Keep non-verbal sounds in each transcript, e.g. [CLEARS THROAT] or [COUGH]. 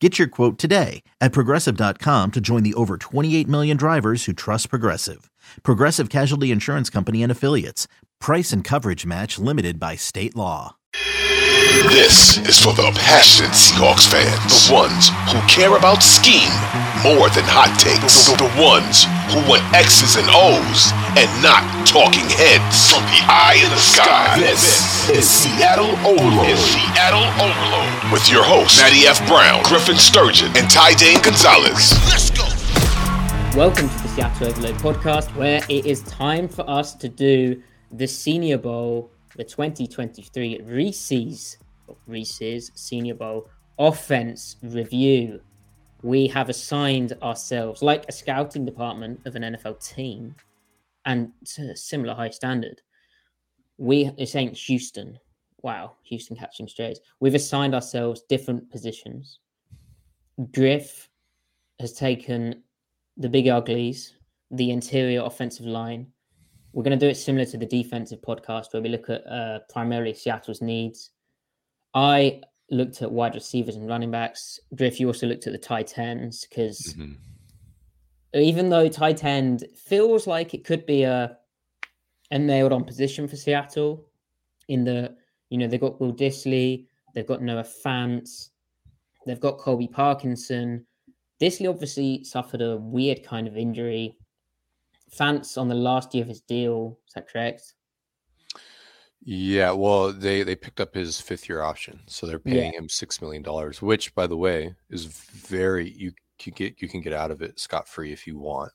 Get your quote today at progressive.com to join the over 28 million drivers who trust Progressive. Progressive Casualty Insurance Company and Affiliates. Price and coverage match limited by state law. This is for the passionate Seahawks fans, the ones who care about scheme more than hot takes, the, the ones who want X's and O's and not talking heads. From the eye in the sky, this is Seattle Overload. Is Seattle Overload with your hosts Matty F. Brown, Griffin Sturgeon, and Ty Dane Gonzalez. Let's go. Welcome to the Seattle Overload podcast, where it is time for us to do the Senior Bowl, the 2023 Reese's Reese's Senior Bowl offense review. We have assigned ourselves, like a scouting department of an NFL team, and similar high standard. We it's ain't Houston. Wow, Houston catching strays. We've assigned ourselves different positions. Griff has taken the big uglies, the interior offensive line. We're going to do it similar to the defensive podcast where we look at uh, primarily Seattle's needs I looked at wide receivers and running backs. Griff, you also looked at the tight ends because mm-hmm. Even though tight end feels like it could be a a nailed on position for Seattle, in the you know they've got Will Dissly, they've got Noah Fant, they've got Colby Parkinson. Disley obviously suffered a weird kind of injury. Fant's on the last year of his deal. Is that correct? Yeah, well, they they picked up his fifth year option, so they're paying yeah. him six million dollars, which, by the way, is very you can get you can get out of it scot free if you want.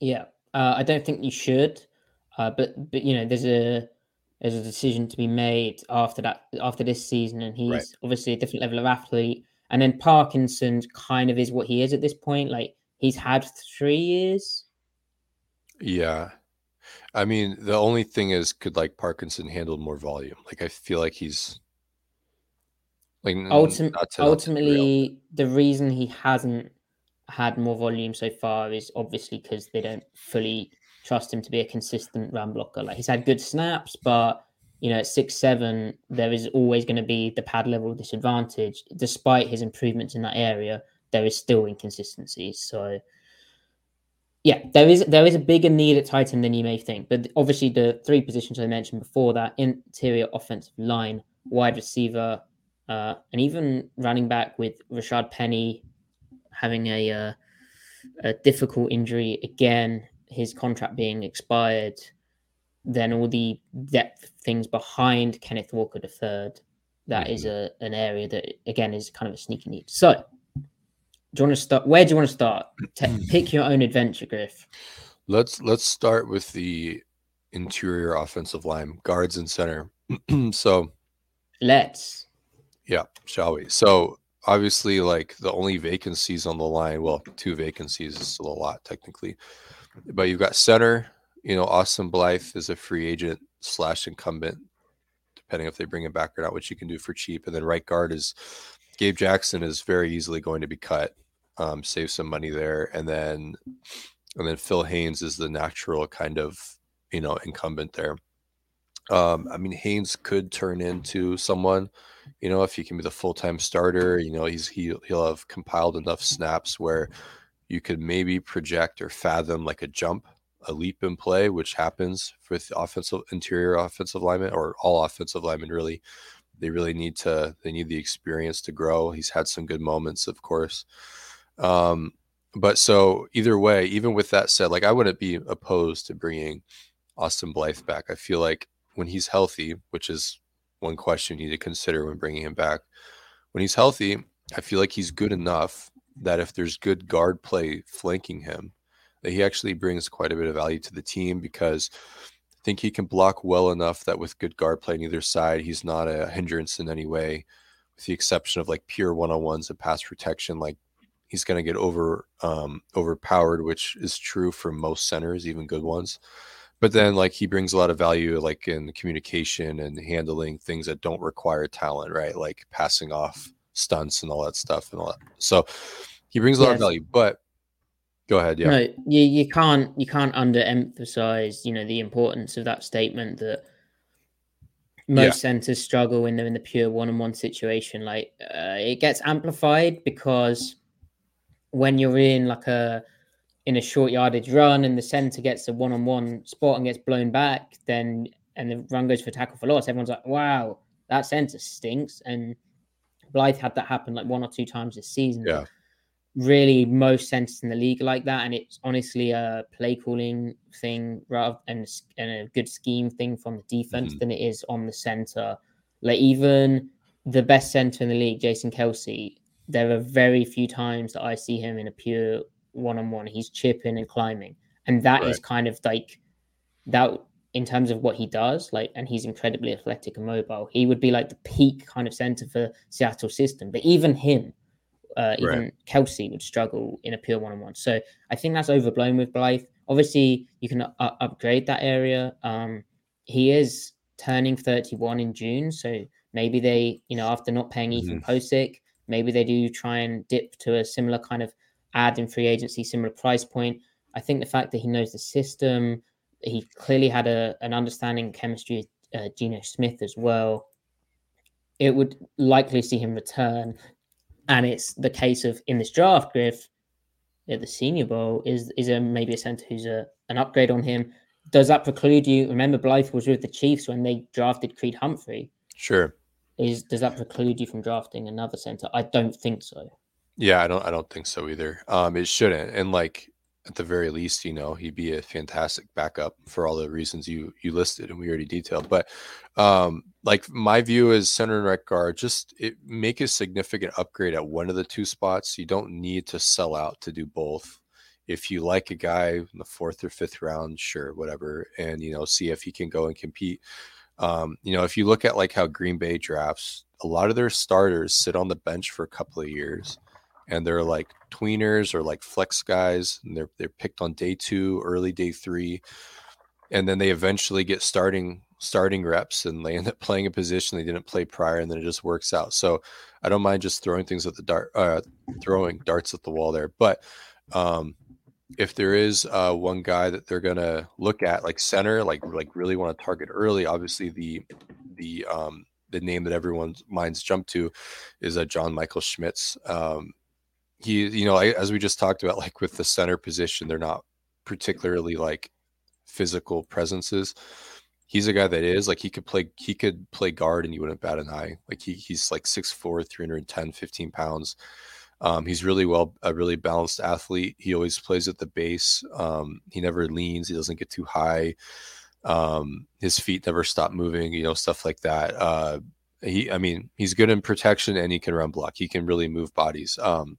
Yeah, uh, I don't think you should, uh, but but you know, there's a there's a decision to be made after that after this season, and he's right. obviously a different level of athlete. And then Parkinson kind of is what he is at this point. Like he's had three years. Yeah, I mean, the only thing is, could like Parkinson handle more volume? Like, I feel like he's like Ultim- ultimately the reason he hasn't had more volume so far is obviously because they don't fully trust him to be a consistent run blocker. Like he's had good snaps, but you know, at six seven, there is always going to be the pad level disadvantage. Despite his improvements in that area, there is still inconsistencies. So yeah, there is there is a bigger need at tight end than you may think. But obviously, the three positions I mentioned before that interior offensive line, wide receiver, uh, and even running back with Rashad Penny having a uh, a difficult injury again, his contract being expired, then all the depth things behind Kenneth Walker the third. That mm-hmm. is a an area that again is kind of a sneaky need. So do you want to start? Where do you want to start? [CLEARS THROAT] Pick your own adventure, Griff. Let's let's start with the interior offensive line, guards and center. [CLEARS THROAT] so, let's. Yeah, shall we? So obviously, like the only vacancies on the line. Well, two vacancies is still a lot technically, but you've got center. You know, Austin Blythe is a free agent slash incumbent, depending if they bring him back or not, which you can do for cheap. And then right guard is Gabe Jackson is very easily going to be cut um, save some money there, and then and then Phil Haynes is the natural kind of you know incumbent there. Um, I mean, Haynes could turn into someone, you know, if he can be the full time starter. You know, he's he he'll have compiled enough snaps where you could maybe project or fathom like a jump, a leap in play, which happens with offensive interior offensive linemen or all offensive linemen. Really, they really need to they need the experience to grow. He's had some good moments, of course. Um, but so either way, even with that said, like I wouldn't be opposed to bringing Austin Blythe back. I feel like when he's healthy, which is one question you need to consider when bringing him back. When he's healthy, I feel like he's good enough that if there's good guard play flanking him, that he actually brings quite a bit of value to the team because I think he can block well enough that with good guard play on either side, he's not a hindrance in any way, with the exception of like pure one on ones and pass protection. Like he's going to get over um, overpowered, which is true for most centers, even good ones but then like he brings a lot of value like in communication and handling things that don't require talent right like passing off stunts and all that stuff and all that so he brings a lot yes. of value but go ahead yeah no you, you can't you can't underemphasize you know the importance of that statement that most yeah. centers struggle when they're in the pure one-on-one situation like uh, it gets amplified because when you're in like a in a short yardage run and the center gets a one on one spot and gets blown back, then and the run goes for tackle for loss, everyone's like, wow, that center stinks. And Blythe had that happen like one or two times this season. Yeah. Really, most centers in the league like that, and it's honestly a play calling thing rather and, and a good scheme thing from the defense mm-hmm. than it is on the center. Like even the best center in the league, Jason Kelce, there are very few times that I see him in a pure one on one. He's chipping and climbing, and that right. is kind of like that in terms of what he does. Like, and he's incredibly athletic and mobile. He would be like the peak kind of center for Seattle system. But even him, uh, even right. Kelce would struggle in a pure one on one. So I think that's overblown with Blythe. Obviously, you can u- upgrade that area. Um, he is turning 31 in June, so maybe they, you know, after not paying Ethan mm-hmm. Pocic, maybe they do try and dip to a similar kind of add in free agency, similar price point. I think the fact that he knows the system, he clearly had a, an understanding chemistry uh, Geno Smith as well. It would likely see him return. And it's the case of in this draft, Griff, at the Senior Bowl, is is a maybe a center who's a an upgrade on him. Does that preclude you? Remember, Blythe was with the Chiefs when they drafted Creed Humphrey. Sure. Is does that preclude you from drafting another center? I don't think so. Yeah, I don't I don't think so either. Um, it shouldn't. And like at the very least, you know, he'd be a fantastic backup for all the reasons you you listed and we already detailed. But um, like my view is center and right guard, just it, make a significant upgrade at one of the two spots. You don't need to sell out to do both. If you like a guy in the fourth or fifth round, sure, whatever, and you know, see if he can go and compete. Um, you know, if you look at like how Green Bay drafts, a lot of their starters sit on the bench for a couple of years and they're like tweeners or like flex guys and they're they're picked on day 2 early day 3 and then they eventually get starting starting reps and they [LAUGHS] end up playing a position they didn't play prior and then it just works out so i don't mind just throwing things at the dart uh, throwing darts at the wall there but um if there is uh, one guy that they're gonna look at like center like like really want to target early obviously the the um the name that everyone's minds jump to is uh, John Michael Schmitz. Um, he, you know, as we just talked about, like with the center position, they're not particularly like physical presences. He's a guy that is like he could play he could play guard and you wouldn't bat an eye. Like he he's like 6'4, 310, 15 pounds. Um, he's really well a really balanced athlete. He always plays at the base. Um, he never leans, he doesn't get too high. Um, his feet never stop moving, you know, stuff like that. Uh, he I mean, he's good in protection and he can run block. He can really move bodies. Um,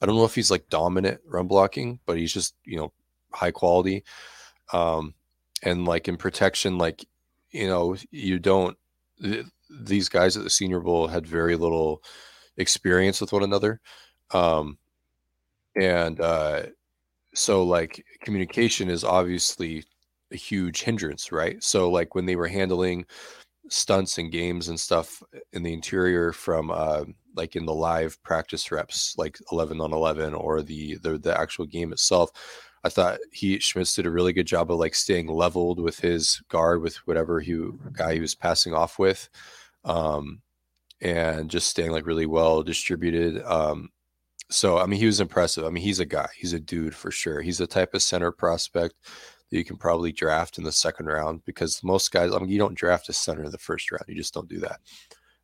I don't know if he's like dominant run blocking, but he's just, you know, high quality. Um, and like in protection, like, you know, you don't, th- these guys at the Senior Bowl had very little experience with one another. Um, and uh, so, like, communication is obviously a huge hindrance, right? So, like, when they were handling stunts and games and stuff in the interior from, uh, like in the live practice reps, like 11 on 11 or the, the, the actual game itself. I thought he Schmitz did a really good job of like staying leveled with his guard with whatever he guy he was passing off with, um, and just staying like really well distributed. Um, so I mean, he was impressive. I mean, he's a guy. He's a dude for sure. He's the type of center prospect that you can probably draft in the second round because most guys. I mean, you don't draft a center in the first round. You just don't do that.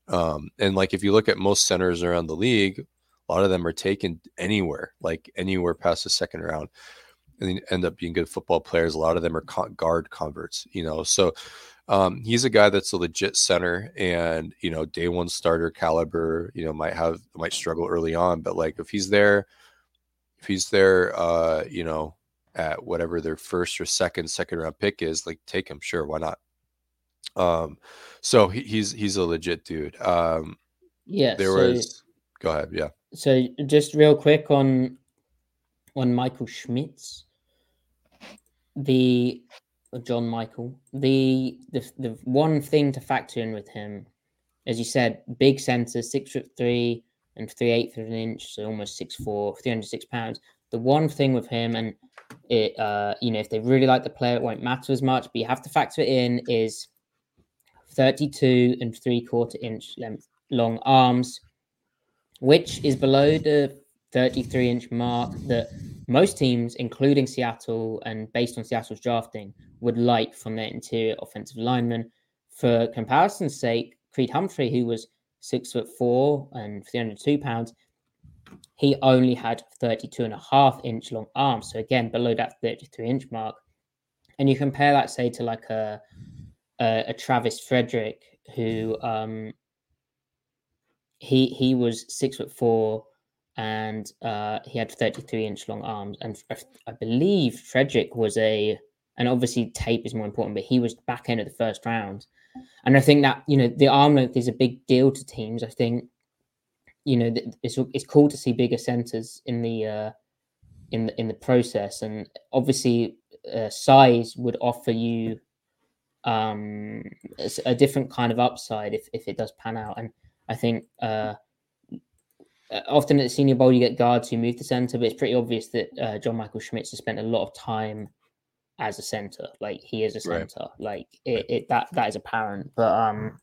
Um, and like if you look at most centers around the league, a lot of them are taken anywhere, like anywhere past the second round and end up being good football players. A lot of them are guard converts, you know. So um, he's a guy that's a legit center, and you know, day one starter caliber. You know, might have might struggle early on, but like if he's there, if he's there, uh, you know, at whatever their first or second second round pick is, like take him, sure, why not? Um, so he, he's he's a legit dude. Um, yeah, there so, was. Go ahead, yeah. So just real quick on on Michael Schmitz the John Michael, the, the the one thing to factor in with him, as you said, big centre, six foot three and three eighths of an inch, so almost six four, 306 pounds. The one thing with him, and it, uh, you know, if they really like the player, it won't matter as much, but you have to factor in is 32 and three quarter inch length long arms, which is below the 33 inch mark that most teams, including Seattle and based on Seattle's drafting, would like from their interior offensive linemen. For comparison's sake, Creed Humphrey, who was six foot four and 302 pounds, he only had 32 and a half inch long arms. So again, below that 33 inch mark. And you compare that, say, to like a a, a Travis Frederick, who um, he he was six foot four and uh, he had 33 inch long arms. And I believe Frederick was a, and obviously tape is more important, but he was back end of the first round. And I think that, you know, the arm length is a big deal to teams. I think, you know, it's, it's cool to see bigger centers in the, uh, in the, in the process. And obviously, uh, size would offer you um, a different kind of upside if, if it does pan out. And I think, uh, uh, often at the Senior Bowl, you get guards who move to center, but it's pretty obvious that uh, John Michael Schmitz has spent a lot of time as a center. Like he is a center. Right. Like it, it, that that is apparent. But um,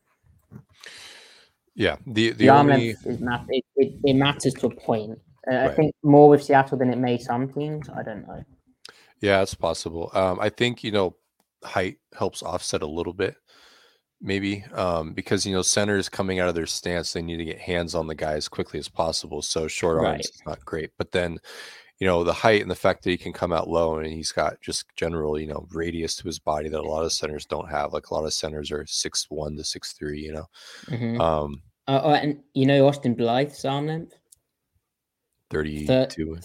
yeah, the the, the only... is it, it, it, matters to a point. Uh, right. I think more with Seattle than it may some teams. I don't know. Yeah, it's possible. Um, I think you know height helps offset a little bit maybe um, because you know centers coming out of their stance they need to get hands on the guy as quickly as possible so short arms right. is not great but then you know the height and the fact that he can come out low and he's got just general you know radius to his body that a lot of centers don't have like a lot of centers are six one to six three you know mm-hmm. um uh, oh, and you know austin blythe's arm length 32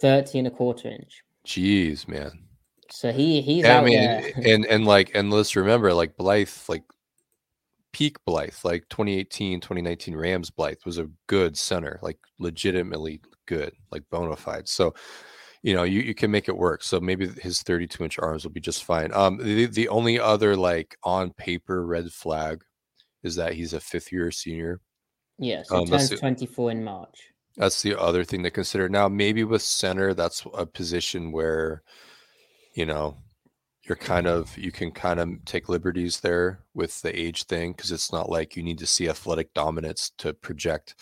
30 and a quarter inch jeez man so he he's yeah, I mean, there. and and like and let's remember like Blythe like peak Blythe, like 2018, 2019 Rams Blythe was a good center, like legitimately good, like bona fide. So, you know, you, you can make it work. So maybe his 32 inch arms will be just fine. Um, the, the only other like on paper red flag is that he's a fifth year senior. Yeah, so um, turns 24 in March. That's the other thing to consider. Now, maybe with center, that's a position where, you know, you're kind of you can kind of take liberties there with the age thing because it's not like you need to see athletic dominance to project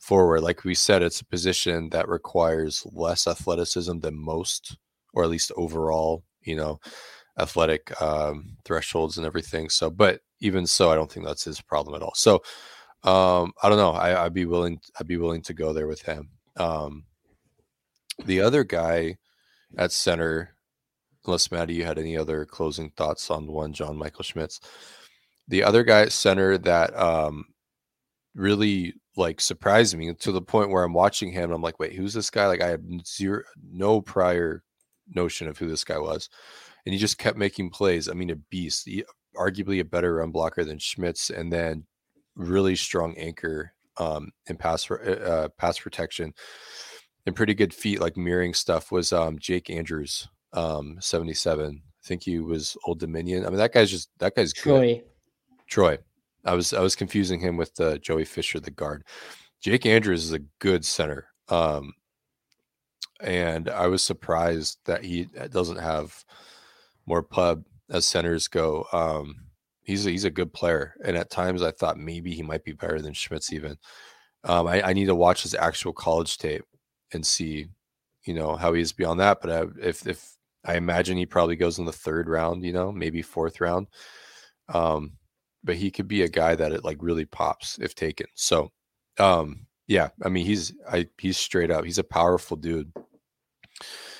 forward like we said it's a position that requires less athleticism than most or at least overall you know athletic um, thresholds and everything so but even so i don't think that's his problem at all so um, i don't know I, i'd be willing i'd be willing to go there with him um, the other guy at center unless Matty, you had any other closing thoughts on one John Michael Schmitz. The other guy at center that um, really like surprised me to the point where I'm watching him. I'm like, wait, who's this guy? Like I had zero, no prior notion of who this guy was, and he just kept making plays. I mean, a beast. He, arguably a better run blocker than Schmitz, and then really strong anchor um, in pass uh, uh, pass protection and pretty good feet like mirroring stuff was um, Jake Andrews um, 77. I think he was Old Dominion. I mean, that guy's just that guy's Troy. Good. Troy. I was I was confusing him with uh, Joey Fisher, the guard. Jake Andrews is a good center. Um, and I was surprised that he uh, doesn't have more pub as centers go. Um, he's a, he's a good player, and at times I thought maybe he might be better than Schmitz even. Um, I, I, need to watch his actual college tape and see, you know, how he is beyond that. But I, if if I imagine he probably goes in the third round, you know, maybe fourth round. Um, but he could be a guy that it like really pops if taken. So, um, yeah, I mean, he's I he's straight up. He's a powerful dude.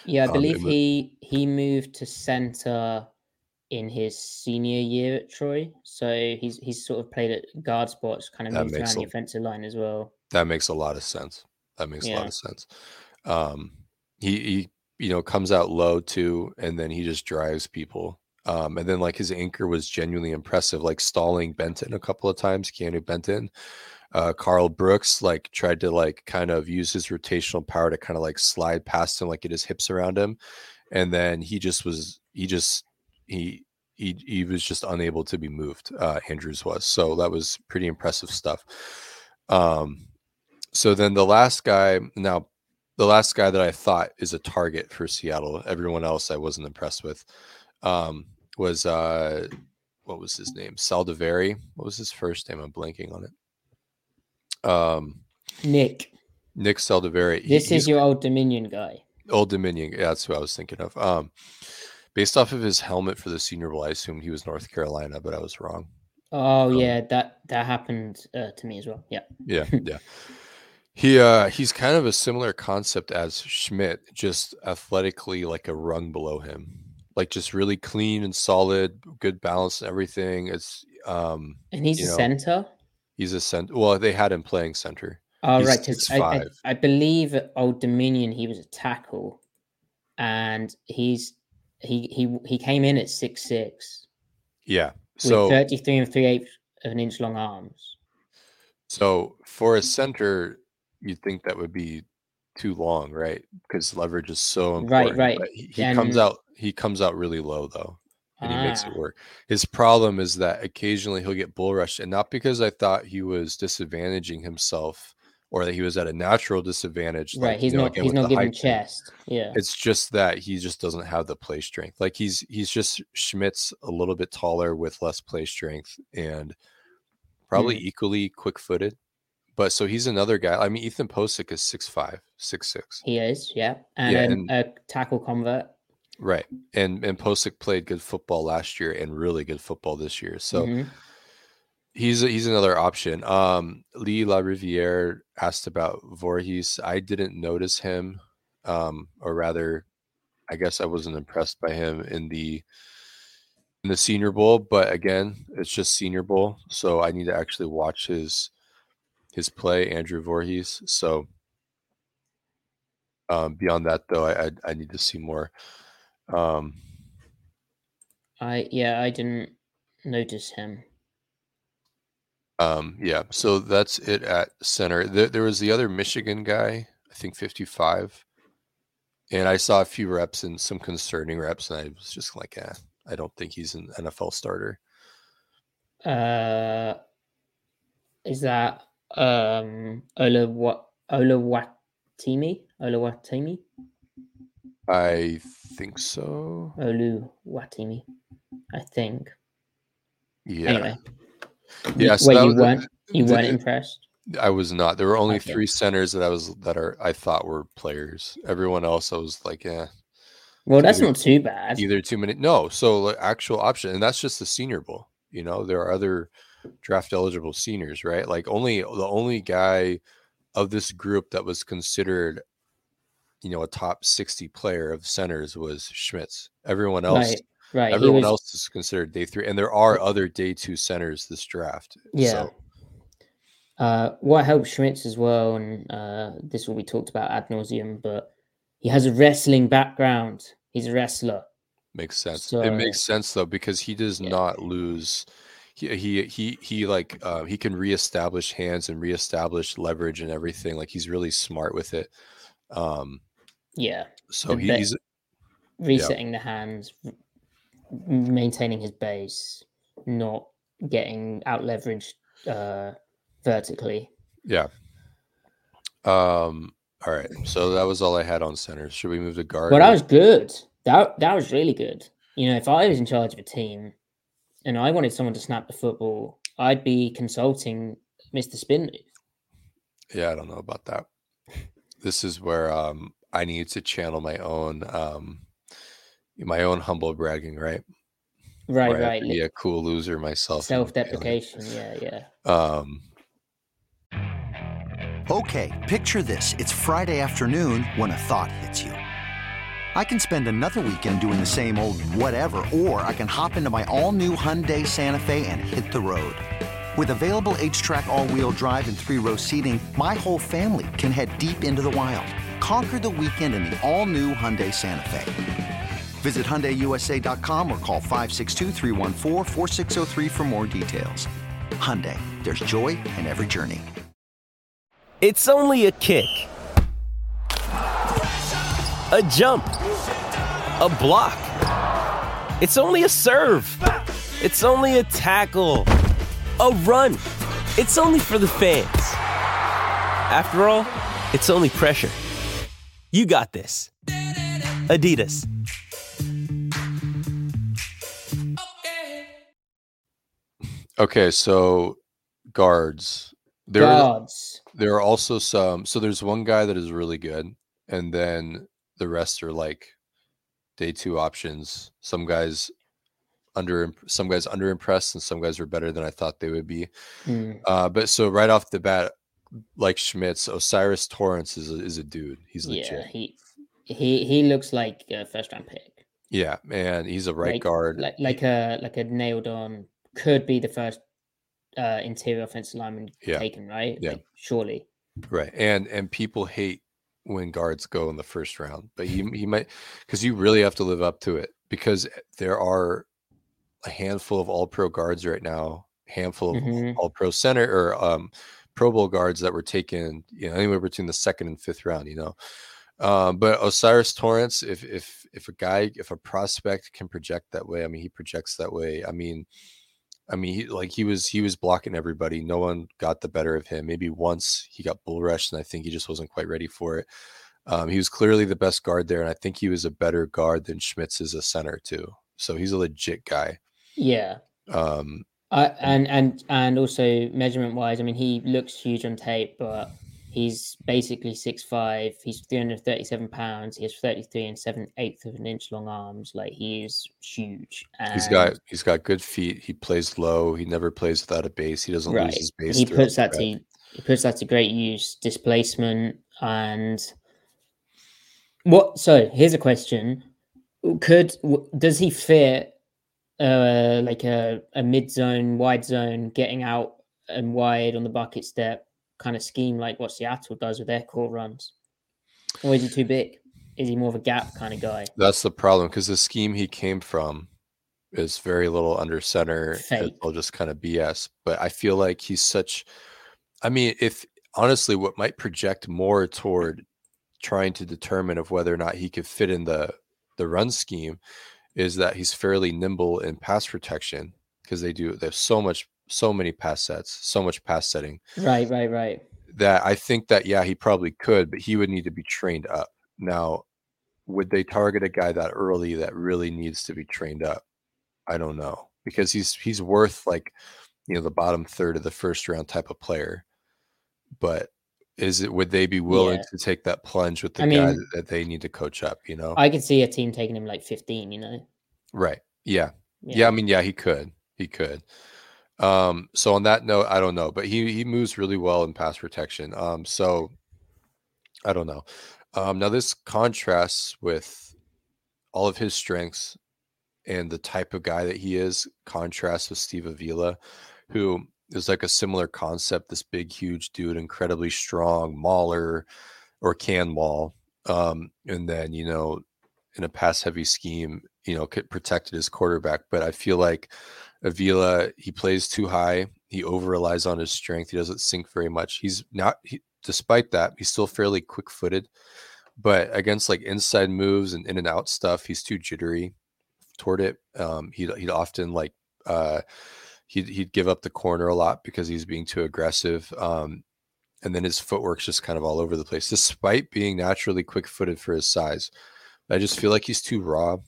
Yeah, I um, believe um, he he moved to center in his senior year at Troy. So he's he's sort of played at guard spots, kind of moved around a, the offensive line as well. That makes a lot of sense. That makes yeah. a lot of sense. Um, he he you know comes out low too, and then he just drives people. Um, and then like his anchor was genuinely impressive, like stalling Benton a couple of times. Keanu Benton, uh, Karl Brooks like tried to like kind of use his rotational power to kind of like slide past him, like get his hips around him, and then he just was he just he he he was just unable to be moved. Uh, Andrews was so that was pretty impressive stuff. Um, so then the last guy now the last guy that I thought is a target for Seattle. Everyone else I wasn't impressed with. Um, was uh, what was his name? Saldiveri. What was his first name? I'm blanking on it. Um, Nick. Nick Saldiveri. This he, is your Old Dominion guy. Old Dominion. Yeah, that's who I was thinking of. Um, based off of his helmet for the Senior Bowl, I assumed he was North Carolina, but I was wrong. Oh um, yeah, that that happened uh, to me as well. Yeah. Yeah, [LAUGHS] yeah. he uh he's kind of a similar concept as Schmitz, just athletically like a rung below him. Like just really clean and solid, good balance and everything. It's um and he's a know, center. He's a center. Well, they had him playing center. Oh, he's right. Because I, I, I, believe at Old Dominion he was a tackle, and he's he he he came in at six six. Yeah. So thirty three and three eighths of an inch long arms. So for a center, you'd think that would be too long, right? Because leverage is so important. Right, right. he, he comes out he comes out really low though and he makes it ah. work. His problem is that occasionally he'll get bull rushed, and not because I thought he was disadvantaging himself or that he was at a natural disadvantage. Right, like, he's not know, he's not giving chest. Yeah, it's just that he just doesn't have the play strength. Like he's he's just Schmidt's a little bit taller with less play strength and probably mm. equally quick footed. But so he's another guy. I mean, Ethan Pocic is six five, six six. He is, yeah, and, yeah, and a tackle convert. Right. And and Pocic played good football last year and really good football this year. So mm-hmm. He's he's another option. Um Lee La Riviere asked about Voorhees. I didn't notice him. Um, or rather, I guess I wasn't impressed by him in the in the senior bowl, but again, it's just senior bowl. So I need to actually watch his his play, Andrew Voorhees. So um, beyond that though, I, I I need to see more. Um, I yeah, I didn't notice him. Um, yeah, so that's it at center. There, there was the other Michigan guy, I think 55, and I saw a few reps and some concerning reps, and I was just like, eh, I don't think he's an NFL starter. Uh, is that um Ola what Ola Watimi? Ola Watimi? I think so. Olu Watimi, I think. Yeah. Anyway. Yeah. So Wait, you weren't [LAUGHS] you weren't impressed? I was not. There were only okay. three centers that I was that are I thought were players. Everyone else I was like, yeah. Well, that's either, not too bad. Either too many. No, so like, actual option, and that's just the Senior Bowl. You know, there are other draft eligible seniors, right? Like only the only guy of this group that was considered you know a top 60 player of centers was Schmitz. Everyone else right, right. everyone was, else is considered day 3 and there are other day 2 centers this draft. Yeah. So. Uh, what helps Schmitz as well, and uh, this will be talked about ad nauseum, but he has a wrestling background. He's a wrestler. Makes sense. So, it makes sense though because he does yeah. not lose. He he he he like uh, he can reestablish hands and reestablish leverage and everything. Like he's really smart with it. Um, yeah. So he's resetting yeah. the hands, maintaining his base, not getting out leveraged uh, vertically. Yeah. Um. All right. So that was all I had on centers. Should we move to guard? Well, that was good. That that was really good. You know, if I was in charge of a team and I wanted someone to snap the football, I'd be consulting Mr. Spin Move. Yeah, I don't know about that. This is where um I need to channel my own um my own humble bragging, right? Right, Where right. Be a cool loser myself. Self-deprecation, Yeah, yeah. Um Okay, picture this. It's Friday afternoon when a thought hits you. I can spend another weekend doing the same old whatever, or I can hop into my all new Hyundai Santa Fe and hit the road. With available HTRAC, all wheel drive, and three row seating, my whole family can head deep into the wild. Conquer the weekend in the all new Hyundai Santa Fe. Visit HyundaiUSA.com or call 562-314-4603 for more details. Hyundai, there's joy in every journey. It's only a kick, a jump, a block. It's only a serve. It's only a tackle, a run. It's only for the fans. After all, it's only pressure. You got this. Adidas. Okay, so guards. There Guards. there are also some so there's one guy that is really good, and then the rest are like day two options. Some guys under some guys under impressed and some guys were better than I thought they would be. Hmm. Uh, but so right off the bat, like Schmitz, O'Cyrus Torrence is a, is a dude. He's legit. Yeah, he he he looks like a first round pick. Yeah, man, he's a right like, guard. like like a like a nailed on. Could be the first uh interior offensive lineman Yeah. taken, right? Yeah. Like, surely. Right. And and people hate when guards go in the first round, but he he might because you really have to live up to it because there are a handful of all pro guards right now, handful of Mhm. all pro center or um pro bowl guards that were taken, you know, anywhere between the second and fifth round, you know. Um, but O'Cyrus Torrence, if if if a guy, if a prospect can project that way, I mean, he projects that way. I mean, I mean, he, like he was he was blocking everybody. No one got the better of him. Maybe once he got bull rushed, and I think he just wasn't quite ready for it. Um, he was clearly the best guard there, and I think he was a better guard than Schmitz as a center too. So he's a legit guy. Yeah. Um, I, and and and also measurement wise, I mean, he looks huge on tape, but he's basically six five. He's three hundred thirty seven pounds. He has thirty three and seven eighth of an inch long arms. Like he is huge. And he's got he's got good feet. He plays low. He never plays without a base. He doesn't right. lose his base. He puts that to he puts that to great use. Displacement and what? So here's a question: Could does he fit uh like a a mid zone, wide zone, getting out and wide on the bucket step kind of scheme like what Seattle does with their core runs? Or is he too big? Is he more of a gap kind of guy? That's the problem because the scheme he came from is very little under center. Fake. It'll just kind of BS. But I feel like he's such. I mean, if honestly, what might project more toward trying to determine of whether or not he could fit in the the run scheme is that he's fairly nimble in pass protection because they do they have so much so many pass sets so much pass setting Right, right, right. that I think that yeah, he probably could, but he would need to be trained up. Now, would they target a guy that early that really needs to be trained up? I don't know because he's he's worth like you know the bottom third of the first round type of player. But is it would they be willing Yeah. to take that plunge with the I guy mean, that, that they need to coach up? You know, I could see a team taking him like 15, you know? right? Yeah, yeah. I mean, yeah, he could, he could. Um, so on that note, I don't know, but he he moves really well in pass protection. Um, so I don't know. Um, now this contrasts with all of his strengths and the type of guy that he is. Contrasts with Steve Avila, who is like a similar concept. This big, huge dude, incredibly strong, mauler or can maul. Um, and then you know, in a pass-heavy scheme, you know, could protected his quarterback. But I feel like Avila, he plays too high. He over relies on his strength. He doesn't sink very much. He's not, he, despite that, he's still fairly quick footed. But against like inside moves and in and out stuff, he's too jittery toward it. Um, he'd, he'd often like, uh, he'd, he'd give up the corner a lot because he's being too aggressive. Um, and then his footwork's just kind of all over the place, despite being naturally quick footed for his size. I just feel like he's too raw.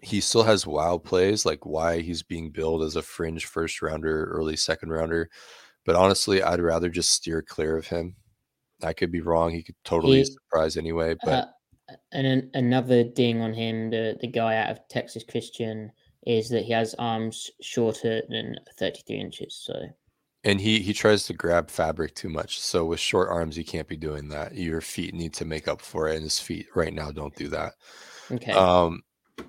He still has wild plays, like why he's being billed as a fringe first rounder, early second rounder. But honestly, I'd rather just steer clear of him. I could be wrong. He could totally He- surprise anyway. But Uh, and an, another ding on him, the the guy out of Texas Christian, is that he has arms shorter than 33 inches. So and he he tries to grab fabric too much. So with short arms, you can't be doing that. Your feet need to make up for it, and his feet right now don't do that. okay, Um,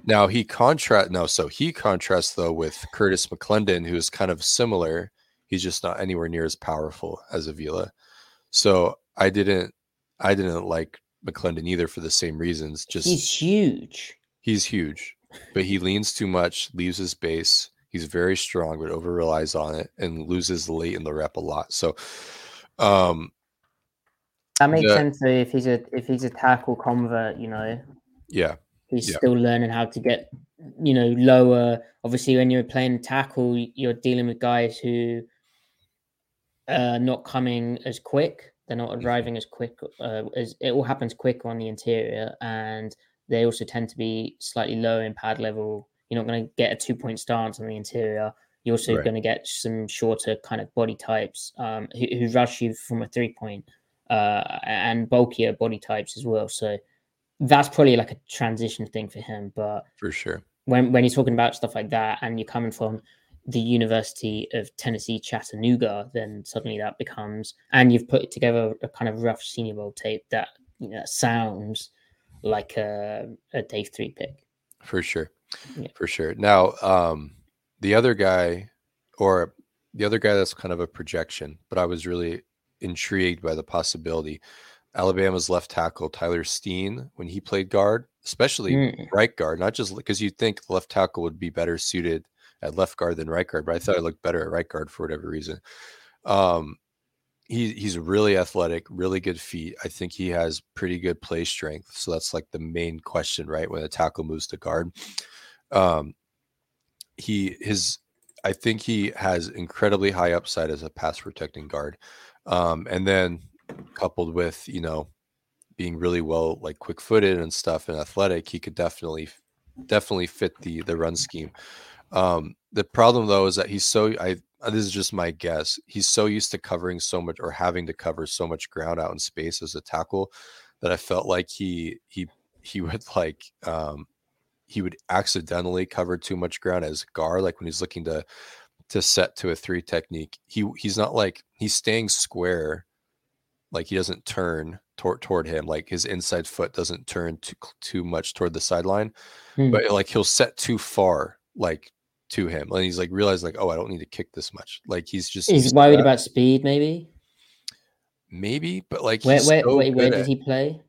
now he contrast no, so he contrasts though with Curtis McClendon, who is kind of similar. He's just not anywhere near as powerful as Avila. So I didn't, I didn't like McClendon either for the same reasons. Just he's huge. he's huge, but he leans too much, leaves his base. He's very strong, but over relies on it and loses late in the rep a lot. So, um, That makes the- sense though. If he's a if he's a tackle convert, you know, yeah, he's Yeah. still learning how to get you know lower. Obviously, when you're playing tackle, you're dealing with guys who are not coming as quick. They're not Mm-hmm. arriving as quick. Uh, as it all happens quick on the interior, and they also tend to be slightly lower in pad level. You're not going to get a two point stance on the interior. You're also Right. going to get some shorter kind of body types um, who, who rush you from a three point uh, and bulkier body types as well. So that's probably like a transition thing for him. But for sure. when when he's talking about stuff like that, and you're coming from the University of Tennessee Chattanooga, then suddenly that becomes, and you've put together a kind of rough Senior Bowl tape that you know sounds like a, a day three pick. for sure Yeah. for sure now um the other guy or the other guy that's kind of a projection but i was really intrigued by the possibility alabama's left tackle tyler steen when he played guard especially Mm. right guard not just because you'd think left tackle would be better suited at left guard than right guard but i thought it looked better at right guard for whatever reason um he he's really athletic, really good feet. I think he has pretty good play strength. So that's like the main question, right? When a tackle moves to guard. Um he his I think he has incredibly high upside as a pass protecting guard. Um and then coupled with, you know, being really well like quick footed and stuff and athletic, he could definitely definitely fit the the run scheme. Um the problem though is that he's so I uh, this is just my guess. He's so used to covering so much or having to cover so much ground out in space as a tackle that I felt like he he he [LAUGHS] would like um he would accidentally cover too much ground as guard like when he's looking to to set to a three technique. He he's not like he's staying square like he doesn't turn toward toward him like his inside foot doesn't turn too too much toward the sideline Hmm. but like he'll set too far like to him and he's like realized like oh i don't need to kick this much like he's just He's worried about speed, maybe. maybe but like Where where so where, where did at- he play?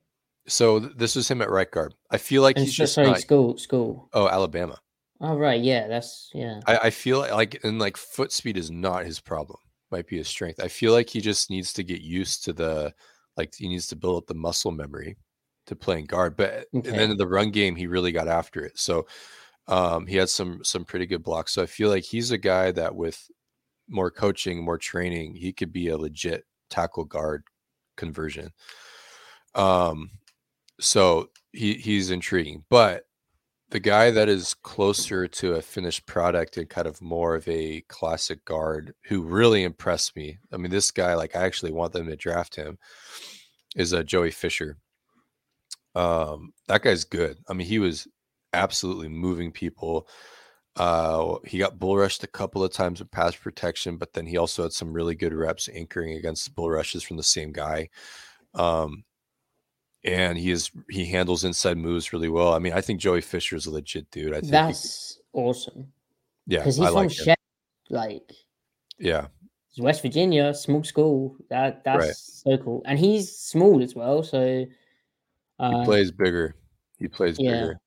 so th- this was him at right guard i feel like And he's so- just sorry, not school school. oh alabama Oh right, yeah, that's yeah. I, I feel like and like foot speed is not his problem might be his strength i feel like he just needs to get used to the like he needs to build up the muscle memory to playing guard but and then in the run game he really got after it so um he had some some pretty good blocks so i feel like he's a guy that with more coaching more training he could be a legit tackle guard conversion um so he he's intriguing but the guy that is closer to a finished product and kind of more of a classic guard who really impressed me. I mean, this guy, like, I actually want them to draft him, is a Joey Fisher. Um, that guy's good. I mean, he was absolutely moving people. Uh, he got bull rushed a couple of times with pass protection, but then he also had some really good reps anchoring against bull rushes from the same guy. Um, and he is he handles inside moves really well. I mean, I think Joey Fisher is a legit dude. I think he- That's awesome yeah, because he's I from like. Shep, like Yeah, West Virginia, small school. That that's Right. so cool, and he's small as well. So he uh, plays bigger. He plays yeah. bigger.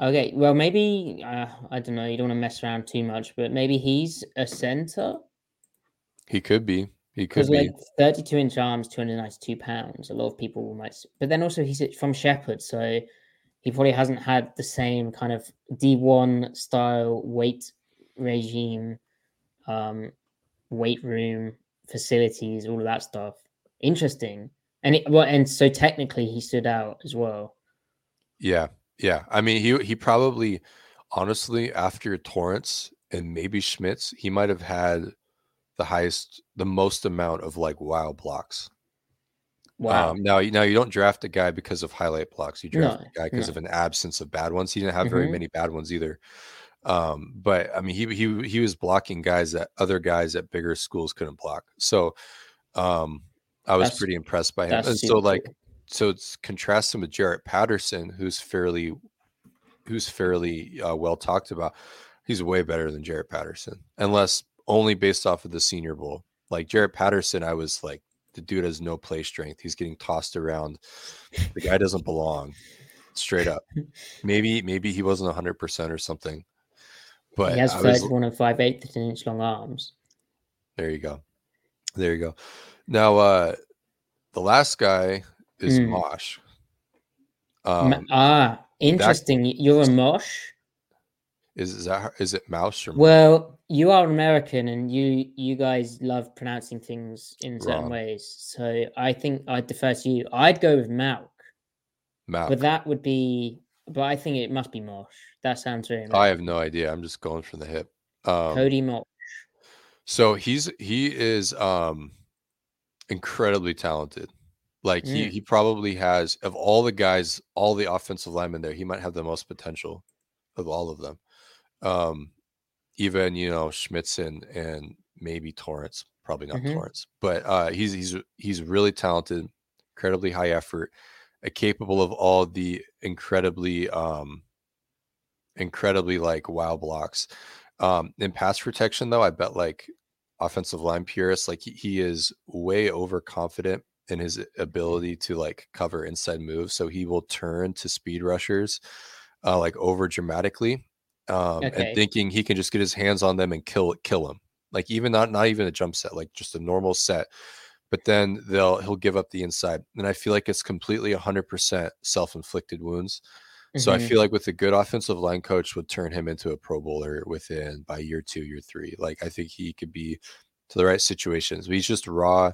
Okay, well maybe uh, I don't know. You don't want to mess around too much, but maybe he's a center He could be. He could be. like 32 inch arms, 292 pounds. A lot of people might, but then also he's from Shepherd, so he probably hasn't had the same kind of D1 style weight regime, um, weight room facilities, all of that stuff interesting. And it, well, and so technically he stood out as well. Yeah, yeah. I mean, he he probably, honestly, after Torrence and maybe Schmitz, he might have had the highest, the most amount of like wild blocks. Wow. Um, now, now you don't draft a guy because of highlight blocks. You draft No, a guy because no. of an absence of bad ones. He didn't have very Mhm. many bad ones either. Um, but I mean, he he he was blocking guys that other guys at bigger schools couldn't block. So, um, I was That's- pretty impressed by him. And so, like, cool. So it's contrasting with Jarrett Patterson, who's fairly, who's fairly uh, well talked about. He's way better than Jarrett Patterson, unless only based off of the Senior Bowl. Like Jarrett Patterson, I was like, the dude has no play strength. He's getting tossed around. The guy doesn't belong. Straight up. Maybe maybe he wasn't hundred percent or something. But he has was- 31 and 5 eighths inch long arms. there you go. There you go. Now uh the last guy is Mm. Mosh. Um ah, interesting. You're a mosh. is, is that is it mouse or Well, you are American, and you you guys love pronouncing things in certain Wrong. ways. So I think I'd defer to you. I'd go with Malk, Mouse? but that would be. But I think it must be Mosh. That sounds very. I have no idea. I'm just going from the hip. Um Cody Mosh. So he's he is um incredibly talented. Like he Mm. he probably has of all the guys, all the offensive linemen there, he might have the most potential of all of them. Um even you know Schmitzen and maybe Torrence, probably not Mhm. Torrence, but uh he's he's he's really talented, incredibly high effort, uh, capable of all the incredibly um incredibly like wow blocks. Um, in pass protection, though, I bet like offensive line purists, like he, he is way overconfident in his ability to like cover inside moves. So he will turn to speed rushers uh, like over dramatically um, Okay. and thinking he can just get his hands on them and kill kill them. Like even not not even a jump set, like just a normal set. But then they'll he'll give up the inside, and I feel like it's completely 100% self-inflicted wounds. So I Mhm. feel like with a good offensive line coach would turn him into a pro bowler within by year two, year three. Like I think he could be to the right situations. But he's just raw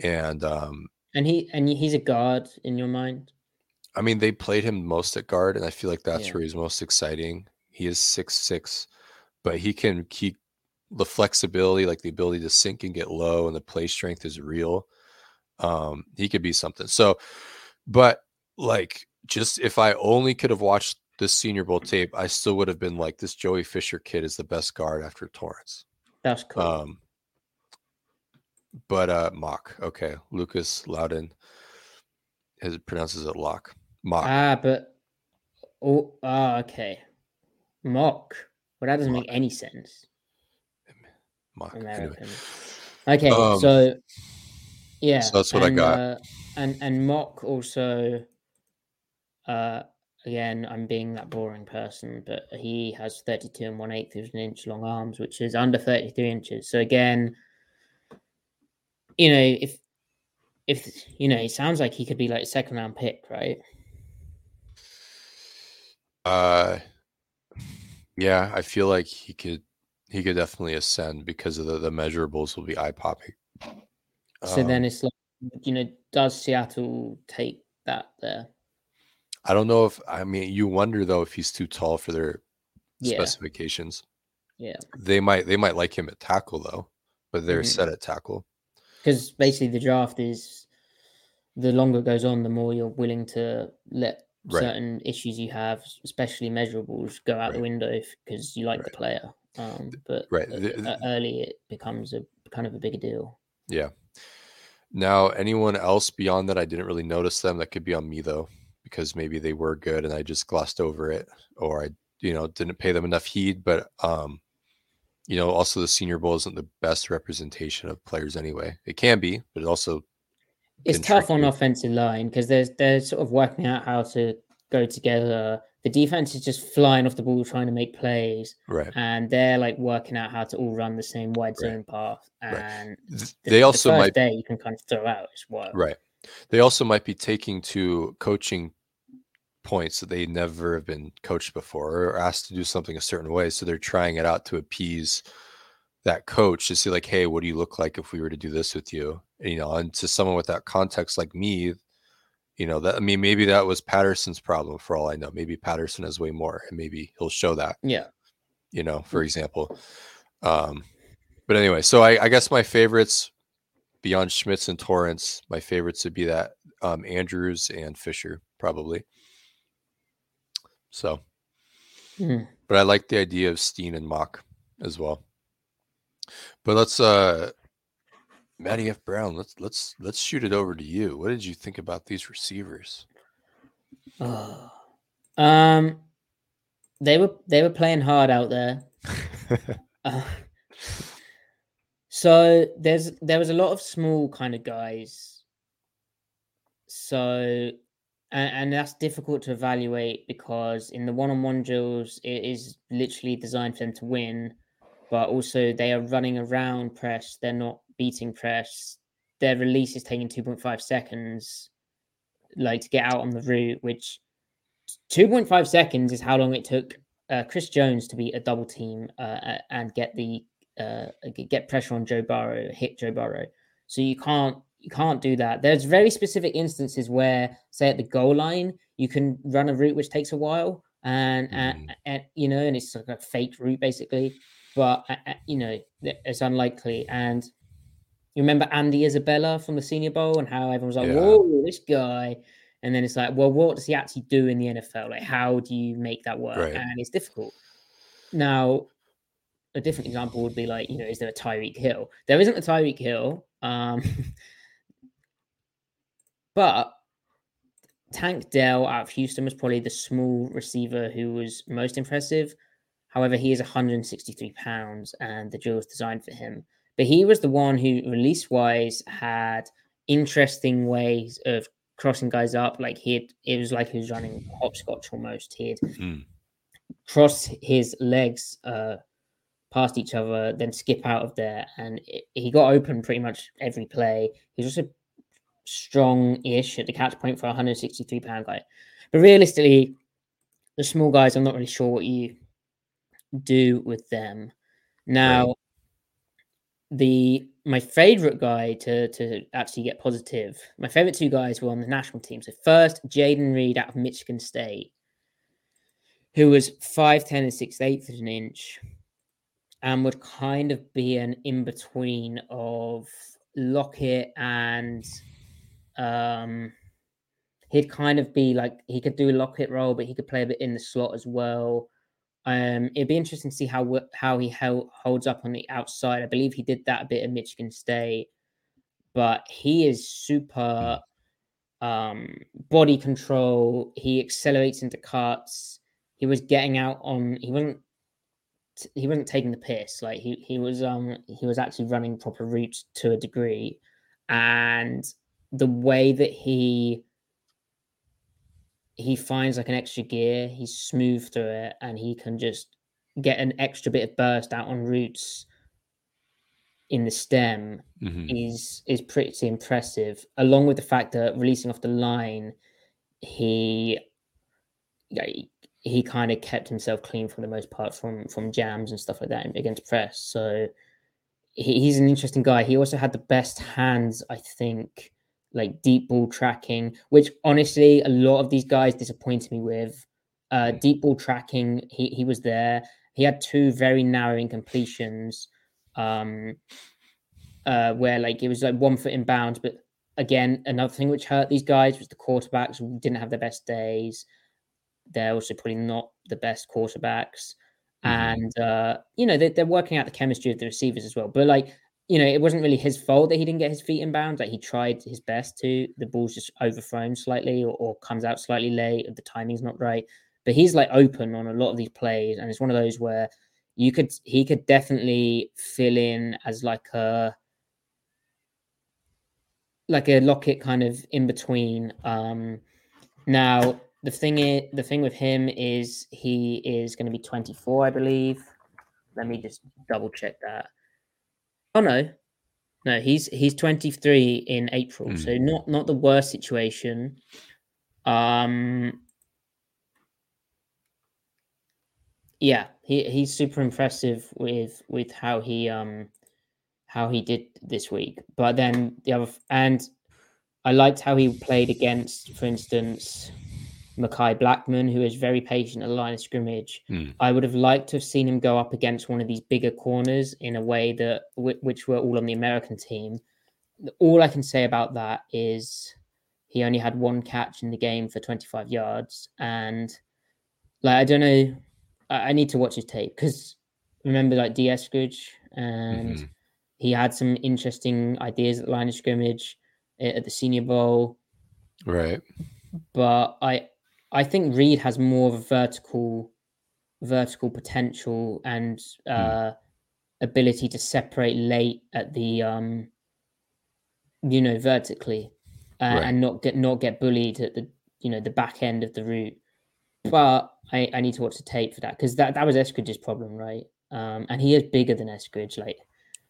and um and he and he's a guard in your mind. I mean they played him most at guard and I feel like that's Yeah. where he's most exciting. He is six six, but he can keep the flexibility, like the ability to sink and get low and the play strength is real. Um he could be something. So but like just if I only could have watched this senior bowl tape, I still would have been like this Joey Fisher kid is the best guard after Torrence. That's cool. Um but uh mock. Okay. Lucas Loudon his pronounces it lock. Mock. ah, but oh, ah, okay. Mock. Well, that doesn't Mock. make any sense. mock. Anyway. Okay, Um, so yeah, so that's what I got. Uh, and and mock also. Uh, again, I'm being that boring person, but he has 32 and one eighth of an inch long arms, which is under 33 inches. So again, you know, if if you know, it sounds like he could be like a second round pick, right? Uh yeah, I feel like he could he could definitely ascend because of the, the measurables will be eye popping. So then Um, it's like, you know, does Seattle take that there? I don't know if I mean you wonder though if he's too tall for their Yeah. specifications. Yeah. They might they might like him at tackle though, but they're Mhm. set at tackle. Because basically the draft is the longer it goes on, the more you're willing to let Right. certain issues you have, especially measurables, go out the window because you like the player. Um, but Right. The- early it becomes a kind of a bigger deal. Yeah. Now, anyone else beyond that, I didn't really notice them. That could be on me though, because maybe they were good and I just glossed over it, or I, you know, didn't pay them enough heed. But, um, you know, also the Senior Bowl isn't the best representation of players anyway. It can be, but it also It's tough on offensive line because there's they're sort of working out how to go together. The defense is just flying off the ball trying to make plays, right. and they're like working out how to all run the same wide Right. zone path. Right. And Th- the, They the also first might day you can kind of throw out as well. Right. They also might be taking to coaching points that they never have been coached before or asked to do something a certain way. So they're trying it out to appease that coach to see like, hey, what do you look like if we were to do this with you? And, you know, and to someone with that context like me, you know, that I mean, maybe that was Patterson's problem for all I know. Maybe Patterson has way more, and maybe he'll show that. Yeah. You know, for example. Um, but anyway, so I, I guess my favorites beyond Schmitz and Torrence, my favorites would be that um, Andrews and Fisher probably. So, Mhm. but I like the idea of Steen and Mauch as well. But let's uh Matty F. Brown, let's let's let's shoot it over to you. What did you think about these receivers? Oh. Um, they were they were playing hard out there. [LAUGHS] Uh, so there's there was a lot of small kind of guys. So and, and that's difficult to evaluate because in the one-on-one drills it is literally designed for them to win, but also they are running around press. They're not beating press. Their release is taking 2.5 seconds, like to get out on the route, which 2.5 seconds is how long it took uh, Chris Jones to be a double team uh, and get the uh, get pressure on Joe Burrow, hit Joe Burrow. So you can't you can't do that. There's very specific instances where, say, at the goal line, you can run a route which takes a while, and and, Mhm. and you know, and it's like a fake route basically. But uh, you know, it's unlikely. And you remember Andy Isabella from the Senior Bowl and how everyone was like, Yeah. "Whoa, this guy." And then it's like, well, what does he actually do in the NFL? Like, how do you make that work? Right. And it's difficult. Now, a different example would be like, you know, is there a Tyreek Hill? There isn't a Tyreek Hill. Um, [LAUGHS] but Tank Dell out of Houston was probably the small receiver who was most impressive. However, he is 163 pounds and the drill was designed for him. But he was the one who, release wise, had interesting ways of crossing guys up. Like he had, it was like he was running hopscotch almost. He'd Mm. cross his legs uh, past each other, then skip out of there, and it, he got open pretty much every play. He's also strong-ish at the catch point for a 163 pound guy. But realistically, the small guys, I'm not really sure what you do with them. Now, the my favorite guy to to actually get positive, my favorite two guys were on the national team. So first, Jayden Reed out of Michigan State who was 5'10 and 6 eighths of an inch and would kind of be an in between of Lockett and um he'd kind of be like he could do a Lockett role, but he could play a bit in the slot as well. Um, it'd be interesting to see how how he held, holds up on the outside. I believe he did that a bit at Michigan State, but he is super um body control. He accelerates into cuts. He was getting out on. He wasn't. He wasn't taking the piss. Like he he was um he was actually running proper routes to a degree, and the way that he he finds like an extra gear, he's smooth through it, and he can just get an extra bit of burst out on roots in the stem Mhm. is is pretty impressive. Along with the fact that releasing off the line, he he, he kind of kept himself clean for the most part from from jams and stuff like that against press. So he, he's an interesting guy. He also had the best hands, I think, like deep ball tracking, which honestly a lot of these guys disappointed me with. Uh, deep ball tracking, he he was there. He had two very narrow incompletions, um, uh, where like it was like one foot in bounds. But again, another thing which hurt these guys was the quarterbacks didn't have their best days. They're also probably not the best quarterbacks, Mhm. and uh, you know they, they're working out the chemistry of the receivers as well. But like you know, it wasn't really his fault that he didn't get his feet in bounds. Like he tried his best to. The ball's just overthrown slightly or, or comes out slightly late. The timing's not right. But he's like open on a lot of these plays, and it's one of those where you could he could definitely fill in as like a like a Lockett kind of in between. Um now the thing is the thing with him is he is going to be 24, I believe. Let me just double check that. Oh no. No, he's he's 23 in April. So not not the worst situation. Um Yeah, he he's super impressive with with how he um how he did this week. But then the other and I liked how he played against, for instance, Mekhi Blackman, who is very patient at the line of scrimmage. Hmm. I would have liked to have seen him go up against one of these bigger corners in a way that which were all on the American team. All I can say about that is he only had one catch in the game for 25 yards, and like I don't know, I, I need to watch his tape because remember like Dee Eskridge and Mhm. he had some interesting ideas at the line of scrimmage at the Senior Bowl Right. but I I think Reed has more of a vertical vertical potential and uh ability to separate late at the um you know vertically uh, Right. and not get not get bullied at the you know the back end of the route but I, I need to watch the tape for that because that, that was Eskridge's problem right um and he is bigger than Eskridge like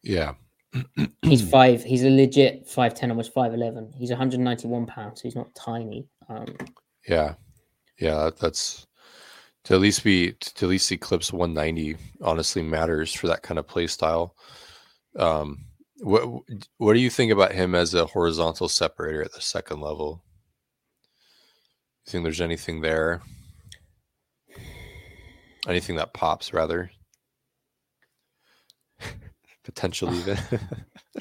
Yeah. [CLEARS THROAT] he's five he's a legit 5'10 almost 5'11 he's 191 pounds so he's not tiny um Yeah. Yeah. That's to at least be to at least eclipse 190 honestly matters for that kind of play style. Um, what what do you think about him as a horizontal separator at the second level? You think there's anything there? Anything that pops, rather? [LAUGHS] Potential, even. [LAUGHS] [LAUGHS]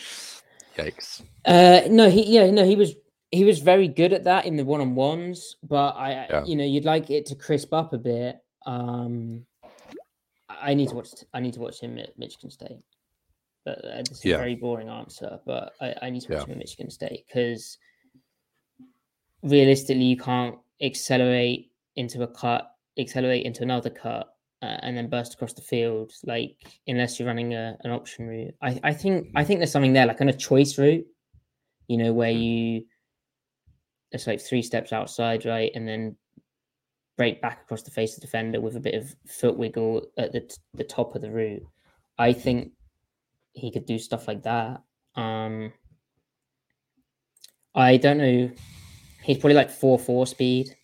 Yikes! Uh, no, he yeah, no, he was he was very good at that in the one on ones, but I, Yeah. you know, you'd like it to crisp up a bit. Um, I I need to watch. I need to watch him at Michigan State. But uh, this is Yeah. a very boring answer, but I, I need to watch Yeah. him at Michigan State because realistically, you can't accelerate into a cut, accelerate into another cut, uh, and then burst across the field. Like unless you're running a, an option route, I, I think I think there's something there, like on a choice route, you know, where you it's like three steps outside, right, and then break back across the face of the defender with a bit of foot wiggle at the t- the top of the route. I think he could do stuff like that. Um, I don't know. He's probably like four four speed.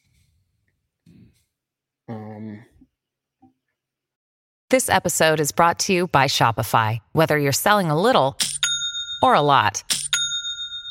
Um, This episode is brought to you by Shopify. Whether you're selling a little or a lot,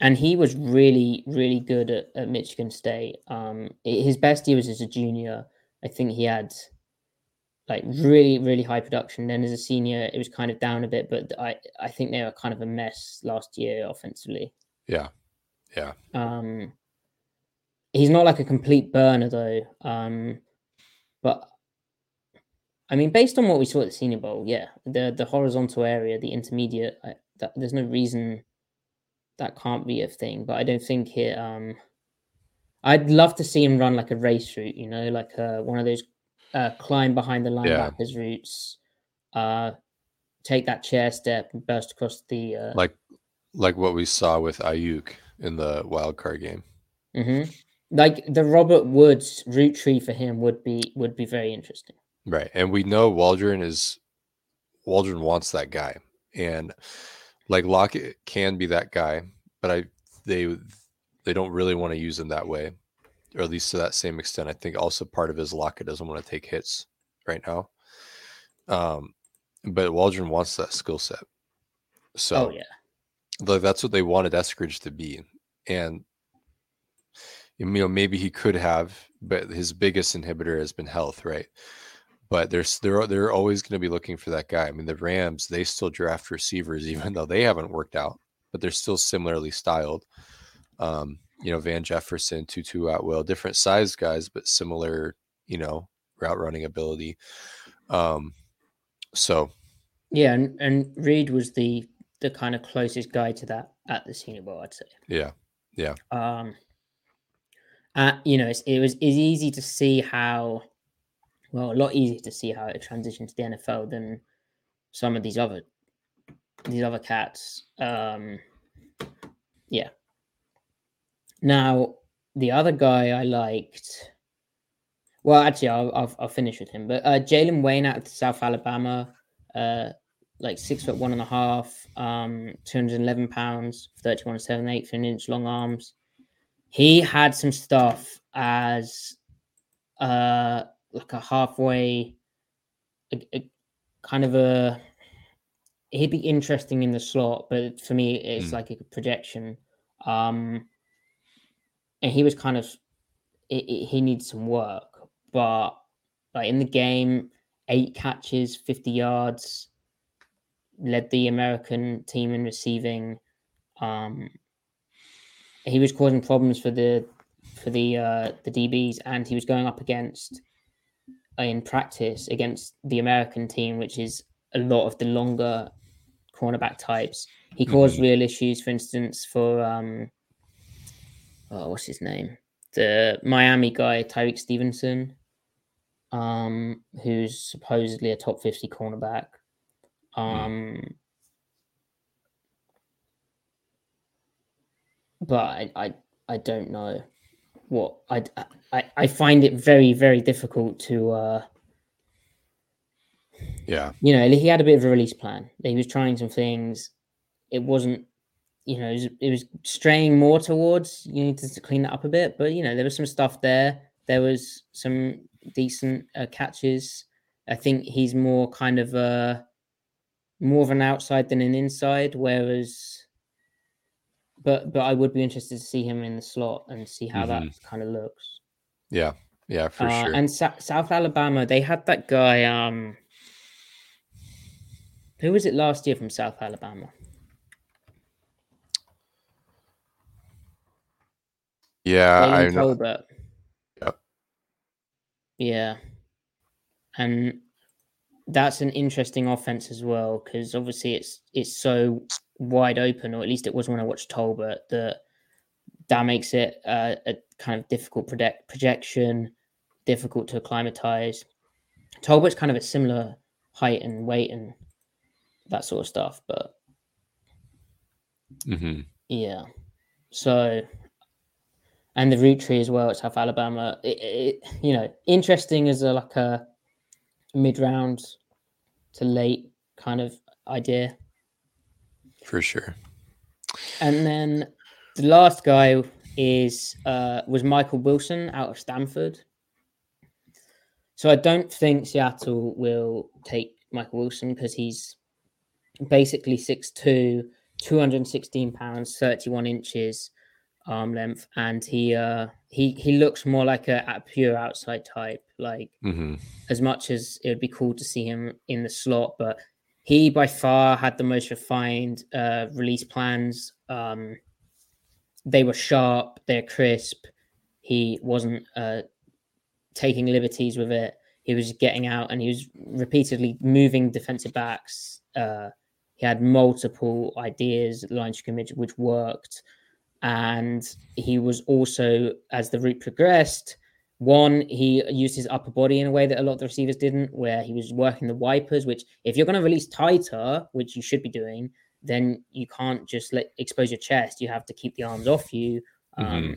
And he was really, really good at, at Michigan State. Um, his best year was as a junior. I think he had like really, really high production. Then as a senior, it was kind of down a bit, but I, I think they were kind of a mess last year offensively. Yeah. Yeah. Um, he's not like a complete burner though. Um, but I mean, based on what we saw at the Senior Bowl, yeah, the the horizontal area, the intermediate, I, that, there's no reason that can't be a thing. But I don't think it. Um, I'd love to see him run like a race route, you know, like uh, one of those uh, climb behind the Yeah. linebackers routes, uh, take that chair step and burst across the. Uh, Like like what we saw with Aiyuk in the wild card game. Mhm. Like the Robert Woods route tree for him would be would be very interesting. Right. And we know Waldron is Waldron wants that guy. And like Lockett can be that guy, but I they they don't really want to use him that way. Or at least to that same extent. I think also part of his Lockett doesn't want to take hits right now. Um but Waldron wants that skill set. So oh yeah, like that's what they wanted Eskridge to be. And you know, maybe he could have, but his biggest inhibitor has been health, right? But there's they're they're always going to be looking for that guy. I mean, the Rams they still draft receivers [LAUGHS] even though they haven't worked out. but they're still similarly styled. Um, you know, Van Jefferson, Tutu Atwell, different size guys, but similar, you know, route running ability. Um, so Yeah, and, and Reed was the the kind of closest guy to that at the Senior Bowl, I'd say. yeah, yeah, Um, uh, you know, it's, it was it's easy to see how, well, a lot easier to see how it transitioned to the NFL than some of these other these other cats. Um, yeah. Now the other guy I liked. Well, actually, I'll I'll, I'll finish with him. But uh, Jalen Wayne out of South Alabama, uh, like six foot one and a half, um, two hundred eleven pounds, thirty one seven eighth an inch long arms. He had some stuff as uh like a halfway, a, a kind of a. He'd be interesting in the slot, but for me, it's Mm. like a projection. Um, and he was kind of it, it- he needs some work, but like in the game, eight catches, fifty yards, led the American team in receiving. Um, he was causing problems for the for the uh, the DBs, and he was going up against in practice against the American team, which is a lot of the longer cornerback types. He caused real issues, for instance, for um, oh, what's his name? The Miami guy, Tyrique Stevenson, um, who's supposedly a top 50 cornerback. Um, but I, I, I don't know what I, I, I find it very, very difficult to, uh, yeah, you know, he had a bit of a release plan. He was trying some things. It wasn't, you know, it was, it was straying more towards you need to clean that up a bit. But you know, there was some stuff there. There was some decent uh, catches. I think he's more kind of a more of an outside than an inside. Whereas, but but I would be interested to see him in the slot and see how that kind of looks. yeah, yeah, for Uh, sure. And Sa- South Alabama, they had that guy. Um, who was it last year from South Alabama? yeah, I know. Yep. Yeah, and that's an interesting offense as well because obviously it's it's so wide open, or at least it was when I watched Tolbert. That that makes it uh, a kind of difficult project projection, difficult to acclimatize. Tolbert's kind of a similar height and weight and that sort of stuff, but hmm yeah. So, and the root tree as well at South Alabama. It, it, you know, interesting as a like a mid round to late kind of idea. For sure. And then the last guy is uh, was Michael Wilson out of Stanford. So I don't think Seattle will take Michael Wilson because he's basically 6'2", 216 pounds, 31 inches arm length, and he uh he he looks more like a, a pure outside type. Like mm-hmm. as much as it would be cool to see him in the slot, but he by far had the most refined uh, release plans. Um, they were sharp, they're crisp. He wasn't uh, taking liberties with it. He was getting out and he was repeatedly moving defensive backs. Uh, he had multiple ideas, line scrimmage, which worked. And he was also, as the route progressed, one, he used his upper body in a way that a lot of the receivers didn't, where he was working the wipers, which if you're going to release tighter, which you should be doing, then you can't just let expose your chest. You have to keep the arms off you. Um,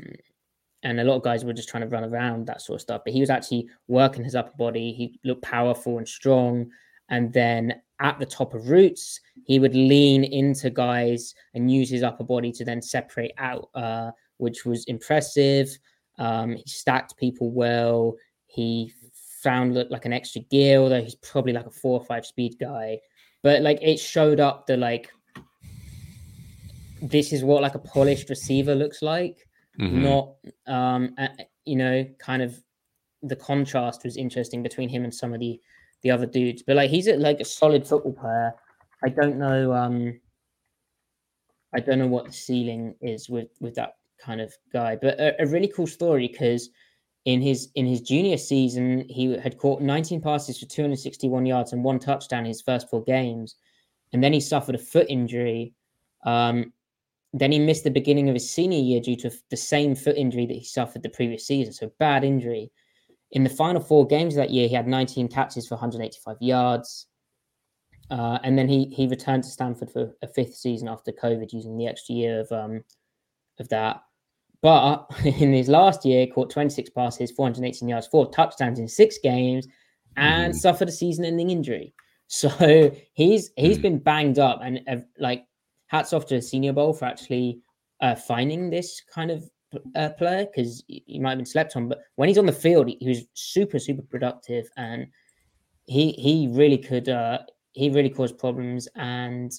and a lot of guys were just trying to run around that sort of stuff. But he was actually working his upper body. He looked powerful and strong. And then at the top of routes, he would lean into guys and use his upper body to then separate out, uh, which was impressive. Um, he stacked people well. He found looked like an extra gear, although he's probably like a four or five speed guy. But like it showed up the like this is what like a polished receiver looks like Mhm. not um uh, you know kind of the contrast was interesting between him and some of the the other dudes but like he's a, like a solid football player i don't know um I don't know what the ceiling is with with that kind of guy. But a, a really cool story because in his in his junior season, he had caught 19 passes for 261 yards and one touchdown in his first four games, and then he suffered a foot injury. Um, then he missed the beginning of his senior year due to the same foot injury that he suffered the previous season. So bad injury. In the final four games that year, he had 19 catches for 185 yards. Uh, and then he he returned to Stanford for a fifth season after COVID, using the extra year of um, of that. But [LAUGHS] in his last year, caught 26 passes, 418 yards, four touchdowns in six games, and mm. suffered a season-ending injury. [LAUGHS] So he's he's mm. been banged up, and uh, like hats off to the Senior Bowl for actually uh, finding this kind of uh, player because he might have been slept on. But when he's on the field, he, he was super super productive, and he he really could uh, he really caused problems. And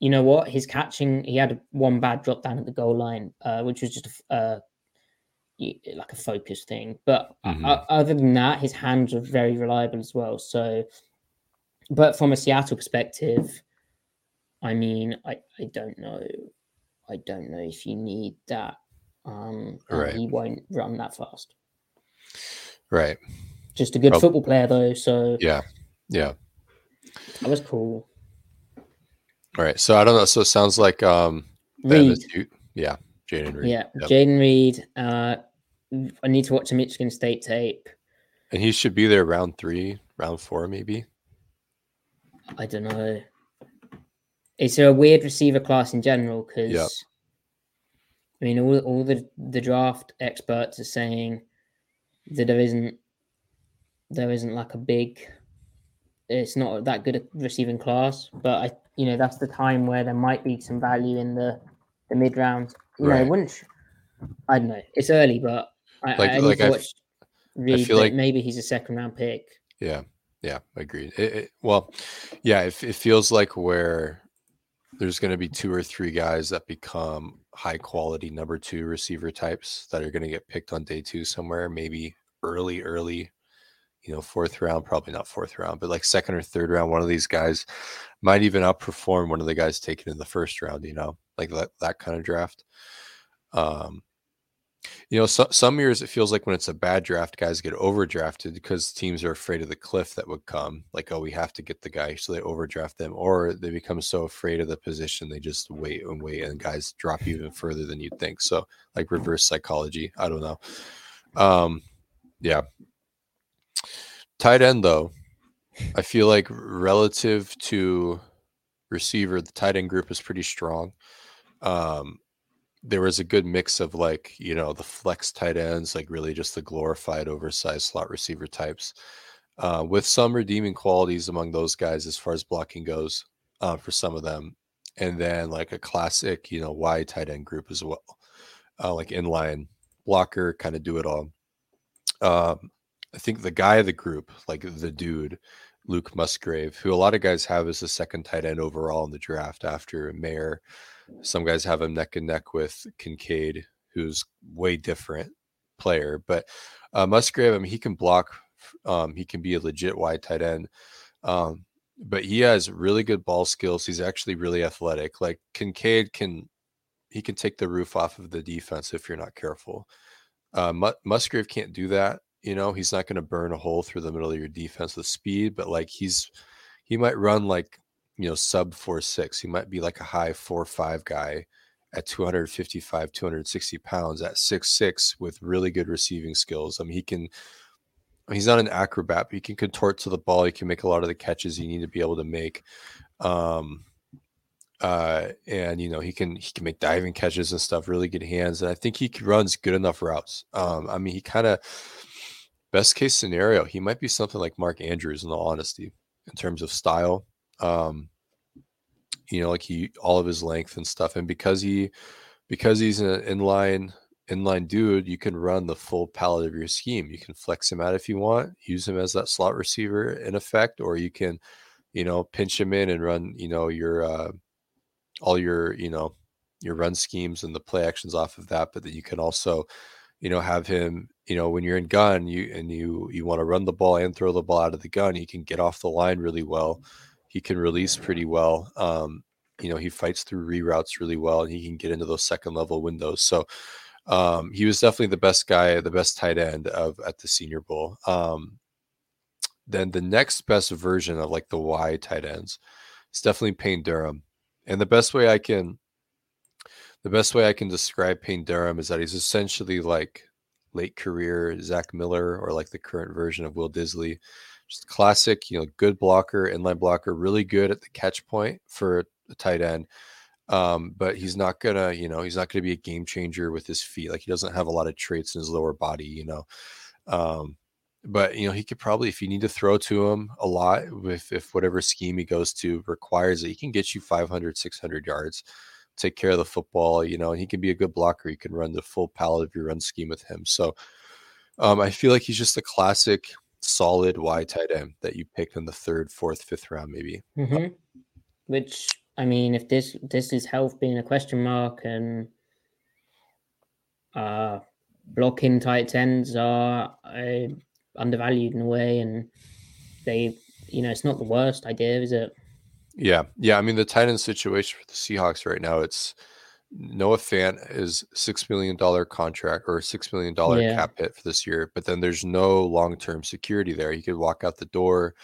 you know what? His catching, he had one bad drop down at the goal line, uh, which was just a, uh, like a focus thing. But mm-hmm. other than that, his hands are very reliable as well. So, but from a Seattle perspective, I mean, I, I don't know. I don't know if you need that. Um, right. He won't run that fast. Right. Just a good football player, though. So, yeah. Yeah. That was cool. All right. So I don't know. So it sounds like um Reed. Yeah, Jayden Reed. Yeah, yep. Jayden Reed. Uh, I need to watch a Michigan State tape. And he should be there round three, round four, maybe. I don't know. It's a weird receiver class in general because yep. I mean all all the the draft experts are saying that there isn't there isn't like a big it's not that good a receiving class, but I, you know, that's the time where there might be some value in the the mid round. You right. know, wouldn't I don't know. It's early, but I, like, I, like I, Reed, I feel like maybe he's a second round pick. Yeah, yeah, agreed. It, it, well, yeah, it, it feels like where there's going to be two or three guys that become high quality number two receiver types that are going to get picked on day two somewhere, maybe early, early you know, fourth round, probably not fourth round, but like second or third round, one of these guys might even outperform one of the guys taken in the first round, you know, like that, that kind of draft. Um, you know, so, some years it feels like when it's a bad draft, guys get overdrafted because teams are afraid of the cliff that would come. Like, oh, we have to get the guy, so they overdraft them, or they become so afraid of the position they just wait and wait, and guys drop even further than you'd think. So, like reverse psychology. I don't know. Um, yeah, Tight end, though, I feel like relative to receiver, the tight end group is pretty strong. Um, there was a good mix of like, you know, the flex tight ends, like really just the glorified oversized slot receiver types, uh, with some redeeming qualities among those guys as far as blocking goes uh, for some of them. And then like a classic, you know, wide tight end group as well, uh, like inline blocker, kind of do it all. Um, I think the guy of the group, like the dude, Luke Musgrave, who a lot of guys have as the second tight end overall in the draft after Mayer. Some guys have him neck and neck with Kincaid, who's way different player. But uh, Musgrave, I mean, he can block. Um, he can be a legit wide tight end. Um, but he has really good ball skills. He's actually really athletic. Like Kincaid can, he can take the roof off of the defense if you're not careful. Uh, Musgrave can't do that. You know, he's not going to burn a hole through the middle of your defense with speed, but like he's he might run like you know sub four six. He might be like a high four five guy at 255, 260 pounds at six six with really good receiving skills. I mean, he can. He's not an acrobat, but he can contort to the ball. He can make a lot of the catches you need to be able to make. Um, uh, and you know he can he can make diving catches and stuff. Really good hands, and I think he runs good enough routes. Um, I mean, he kind of best case scenario, he might be something like Mark Andrews in all honesty, in terms of style. Um, you know, like he all of his length and stuff. And because he because he's an inline inline dude, you can run the full palette of your scheme. You can flex him out if you want, use him as that slot receiver in effect, or you can, you know, pinch him in and run, you know, your uh all your, you know, your run schemes and the play actions off of that. But then you can also, you know, have him you know when you're in gun you and you you want to run the ball and throw the ball out of the gun he can get off the line really well he can release pretty well um you know, he fights through reroutes really well and he can get into those second level windows. So um, he was definitely the best guy, the best tight end of at the Senior Bowl. Um, then the next best version of like the Y tight ends is definitely Payne Durham. And the best way I can the best way I can describe Payne Durham is that he's essentially like late career Zach Miller or like the current version of Will Dissly. Just classic, you know, good blocker, inline blocker, really good at the catch point for a tight end. Um, but he's not gonna, you know, he's not gonna be a game changer with his feet. Like he doesn't have a lot of traits in his lower body, you know. Um, but you know, he could probably, if you need to throw to him a lot, if if whatever scheme he goes to requires it, he can get you 500, 600 yards take care of the football, you know, he can be a good blocker. You can run the full palette of your run scheme with him. So um, I feel like he's just a classic, solid Y tight end that you picked in the third, fourth, fifth round, maybe. Mm-hmm. Which I mean, if this this is health being a question mark and uh, blocking tight ends are uh, undervalued in a way, and they, you know, it's not the worst idea, is it? Yeah, yeah. I mean, the tight end situation for the Seahawks right now, it's Noah Fant is six million dollar contract or six million dollar Yeah. cap hit for this year, but then there's no long term security there. He could walk out the door,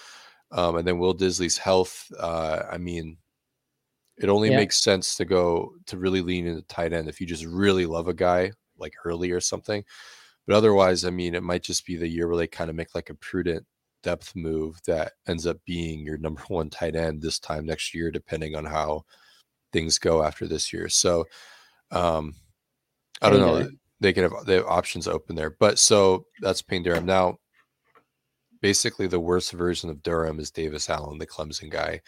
um, and then Will Dissly's health. Uh, I mean, it only Yeah. makes sense to go to really lean into tight end if you just really love a guy like early or something. But otherwise, I mean, it might just be the year where they kind of make like a prudent depth move that ends up being your number [LAUGHS] one tight end this time next year, depending on how things go after this year. So, um, I don't know. They can have they have options open there, but so that's Payne Durham. Now, basically, the worst version of Durham is Davis Allen, the Clemson guy.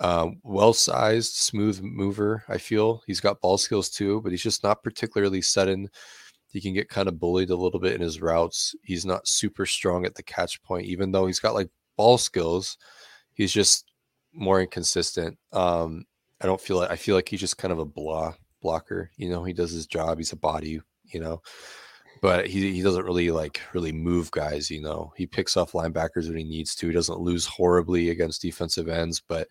Um, well sized, smooth mover. I feel he's got ball skills too, but he's just not particularly sudden. He can get kind of bullied a little bit in his routes. He's not super strong at the catch point, even though he's got like ball skills. He's just more inconsistent. Um, I don't feel like I feel like he's just kind of a blah blocker. You know, he does his job. He's a body. You know, but he he doesn't really like really move guys. You know, he picks off linebackers when he needs to. He doesn't lose horribly against defensive ends, but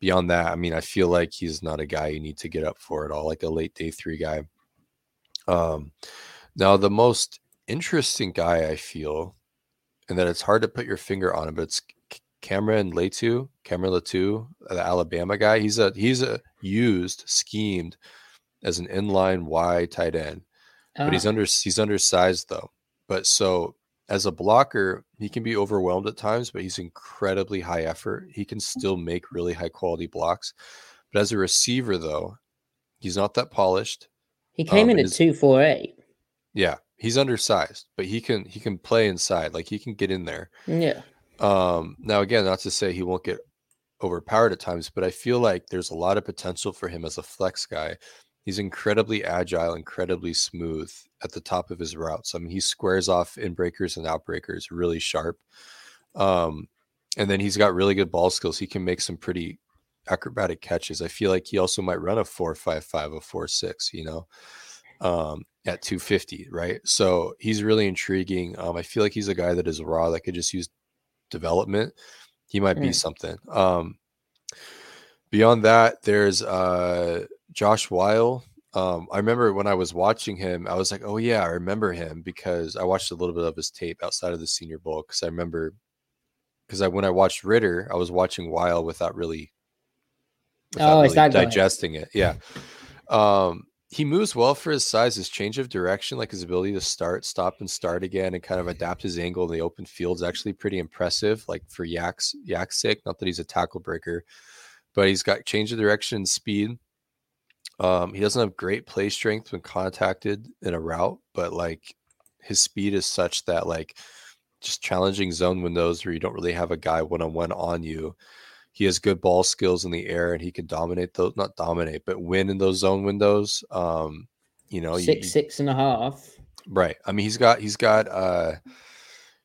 beyond that, I mean, I feel like he's not a guy you need to get up for at all, like a late day three guy. Um, now the most interesting guy I feel, and that it's hard to put your finger on him, but it's Cameron Latu, Cameron Latu, the Alabama guy. He's a he's a used schemed as an inline Y tight end, but he's Ah, under he's undersized though. But so as a blocker, he can be overwhelmed at times, but he's incredibly high effort. He can still make really high quality blocks. But as a receiver, though, he's not that polished. He came um, in at is- two four eight. Yeah, he's undersized, but he can he can play inside. Like he can get in there. Yeah, Um, now again, not to say he won't get overpowered at times, but I feel like there's a lot of potential for him as a flex guy. He's incredibly agile, incredibly smooth at the top of his routes. I mean, he squares off in breakers and outbreakers really sharp. Um, and then he's got really good ball skills. He can make some pretty acrobatic catches. I feel like he also might run a four five five, a four six, you know, um, at 250, right? So he's really intriguing. Um, I feel like he's a guy that is raw that could just use development. He might be Mm. something. Um, beyond that, there's uh, Josh Whyle. Um, I remember when I was watching him, I was like, "Oh yeah, I remember him," because I watched a little bit of his tape outside of the Senior Bowl. Because I remember, because I when I watched Ridder, I was watching Whyle without really, Oh, it's not digesting it. Yeah. Um, he moves well for his size. His change of direction, like his ability to start, stop, and start again, and kind of adapt his angle in the open field, is actually pretty impressive. Like for Yak's Yak's sake, not that he's a tackle breaker, but he's got change of direction, and speed. Um, he doesn't have great play strength when contacted in a route, but like his speed is such that like just challenging zone windows where you don't really have a guy one on one on you. He has good ball skills in the air and he can dominate those, not dominate, but win in those zone windows. Um, you know, you- six six and a half. Right. I mean, he's got he's got uh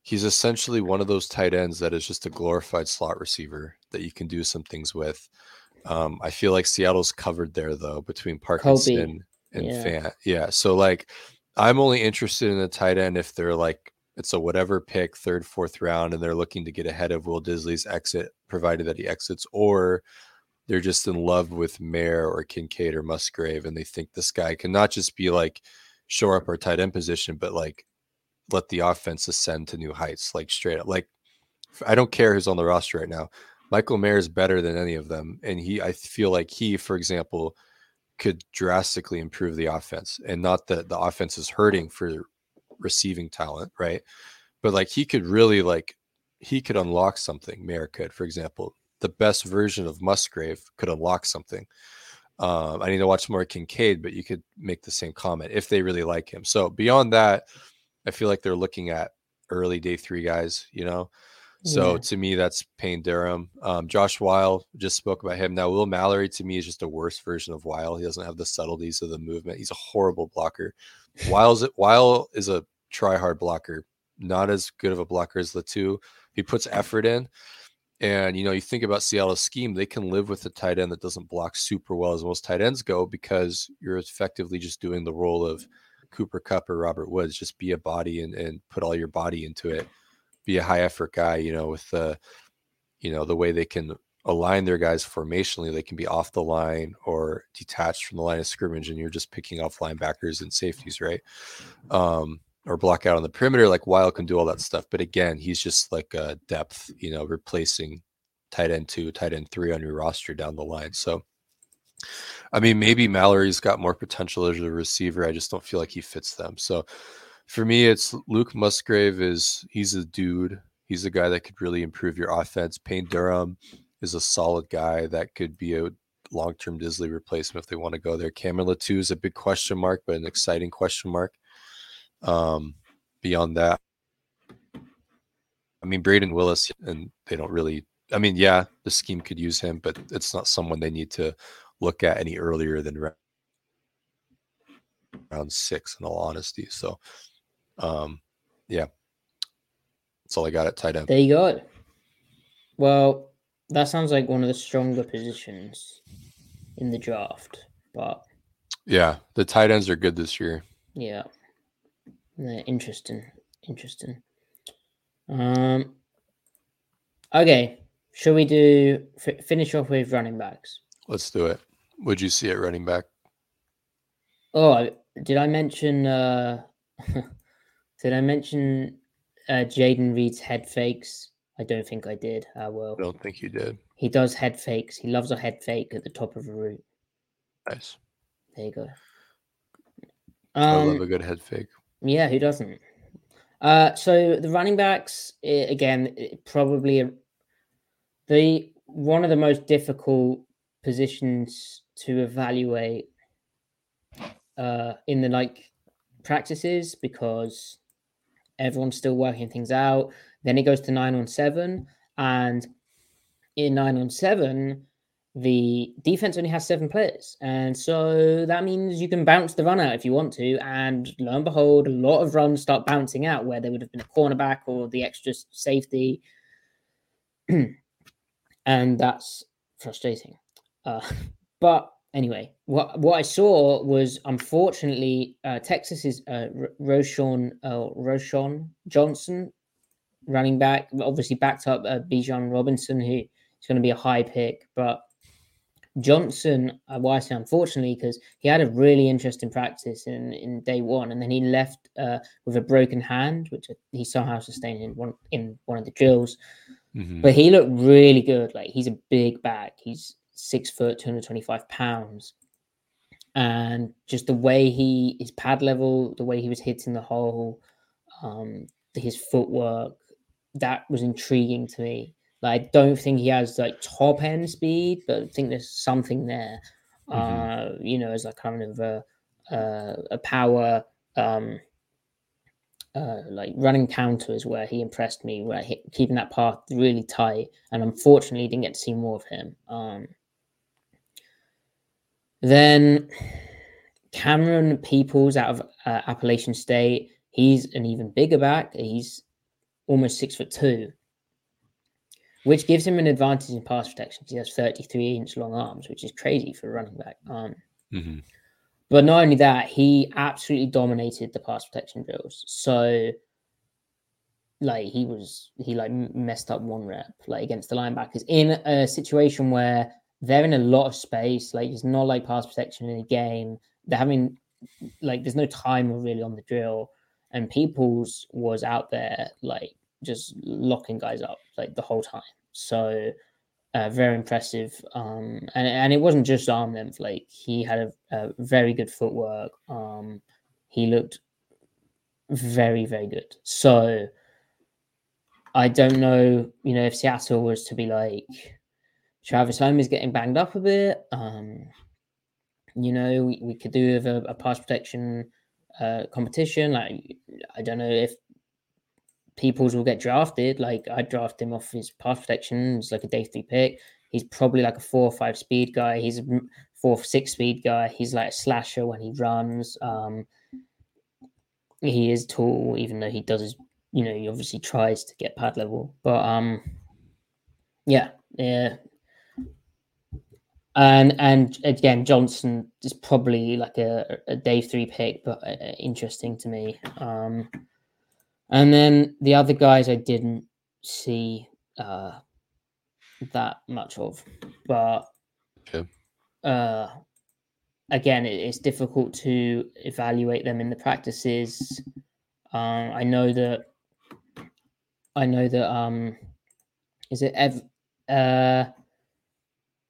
he's essentially one of those tight ends that is just a glorified slot receiver that you can do some things with. Um, I feel like Seattle's covered there though between Parkinson and Yeah. Fant. Yeah. So like I'm only interested in a tight end if they're like it's a whatever pick, third, fourth round, and they're looking to get ahead of Will Dissly's exit, provided that he exits, or they're just in love with Mayer or Kincaid or Musgrave, and they think this guy can not just be like shore up our tight end position, but like let the offense ascend to new heights, like straight up. Like I don't care who's on the roster right now. Michael Mayer is better than any of them, and he I feel like he, for example, could drastically improve the offense, and not that the offense is hurting for receiving talent, right? But like he could really like he could unlock something. Mayer could, for example, the best version of Musgrave could unlock something. Um, I need to watch more Kincaid, but you could make the same comment if they really like him. So beyond that, I feel like they're looking at early day three guys, you know. So Yeah. to me, that's Payne Durham. Um, Josh Whyle just spoke about him. Now, Will Mallory to me is just a worse version of Whyle. He doesn't have the subtleties of the movement. He's a horrible blocker. Whyle's Whyle is a try hard blocker, not as good of a blocker as the two. He puts effort in. And you know, you think about Seattle's scheme, they can live with a tight end that doesn't block super well as most tight ends go because you're effectively just doing the role of Cooper Kupp or Robert Woods. Just be a body and, and put all your body into it. Be a high effort guy, you know, with the you know, the way they can align their guys formationally, they can be off the line or detached from the line of scrimmage, and you're just picking off linebackers and safeties, right? Um, or block out on the perimeter, like Whyle can do all that stuff. But again, he's just like a depth, you know, replacing tight end two, tight end three on your roster down the line. So, I mean, maybe Mallory's got more potential as a receiver. I just don't feel like he fits them. So, for me, it's Luke Musgrave is he's a dude. He's a guy that could really improve your offense. Payne Durham is a solid guy that could be a long-term Dissly replacement if they want to go there. Cameron Latu is a big question mark, but an exciting question mark. Um, beyond that, I mean Brayden Willis, and they don't really. I mean, yeah, the scheme could use him, but it's not someone they need to look at any earlier than round six. In all honesty, so um, yeah, that's all I got at tight end. There you go. Well, that sounds like one of the stronger positions in the draft, but Yeah, the tight ends are good this year. yeah, Yeah, interesting, interesting. Um, okay, shall we do f- finish off with running backs? Let's do it. Would you see it running back? Oh, did I mention? uh [LAUGHS] Did I mention uh Jayden Reed's head fakes? I don't think I did. I will. I don't think you did. He does head fakes. He loves a head fake at the top of a route. Nice. There you go. I love Um, a good head fake. yeah, who doesn't? Uh, so the running backs again, probably a- the one of the most difficult positions to evaluate uh, in the like practices because everyone's still working things out. Then it goes to nine on seven, and in nine on seven, the defense only has seven players, and so that means you can bounce the run out if you want to. And lo and behold, a lot of runs start bouncing out where there would have been a cornerback or the extra safety, [CLEARS THROAT] and that's frustrating. Uh, [LAUGHS] but anyway, what what I saw was unfortunately uh, Texas's uh, R- Roshan uh, Roschon Johnson, running back, obviously backed up uh, Bijan Robinson, who is going to be a high pick, but Johnson, uh, why I say unfortunately, because he had a really interesting practice in, in day one, and then he left uh, with a broken hand, which he somehow sustained in one in one of the drills. Mhm. But he looked really good. Like he's a big back. He's six foot, 225 pounds. And just the way he his pad level, the way he was hitting the hole, um, his footwork, that was intriguing to me. Like I don't think he has like top end speed, but I think there's something there. Uh, you know, as like kind of a uh, a power um uh, like running counters where he impressed me, where he, keeping that path really tight, and unfortunately didn't get to see more of him. Um, then Camerun Peoples out of uh, Appalachian State, he's an even bigger back. He's almost six foot two, which gives him an advantage in pass protection. 'cause He has 33 inch long arms, which is crazy for a running back. Um, Mhm. but not only that, he absolutely dominated the pass protection drills. So, like, he was he like messed up one rep like against the linebackers in a situation where they're in a lot of space. Like it's not like pass protection in a game. They're having like there's no timer really on the drill, and Peoples was out there like just locking guys up like the whole time. So uh, very impressive. Um, and and it wasn't just arm length. Like he had a, a very good footwork. Um, he looked very very good. So I don't know, you know, if Seattle was to be like Travis Homer is getting banged up a bit. Um, you know, we, we could do with a, a pass protection uh, competition. Like I don't know if Peoples will get drafted. Like I draft him off his pass protection. It's like a day three pick. He's probably like a four or five speed guy. He's a four or six speed guy. He's like a slasher when he runs. Um, he is tall, even though he does his, you know, he obviously tries to get pad level. But um, yeah, yeah. And and again, Johnson is probably like a, a day three pick, but uh, interesting to me. Um, and then the other guys I didn't see uh, that much of, but Okay. uh, again, it, it's difficult to evaluate them in the practices. Um, I know that I know that um, is it Ev? Uh,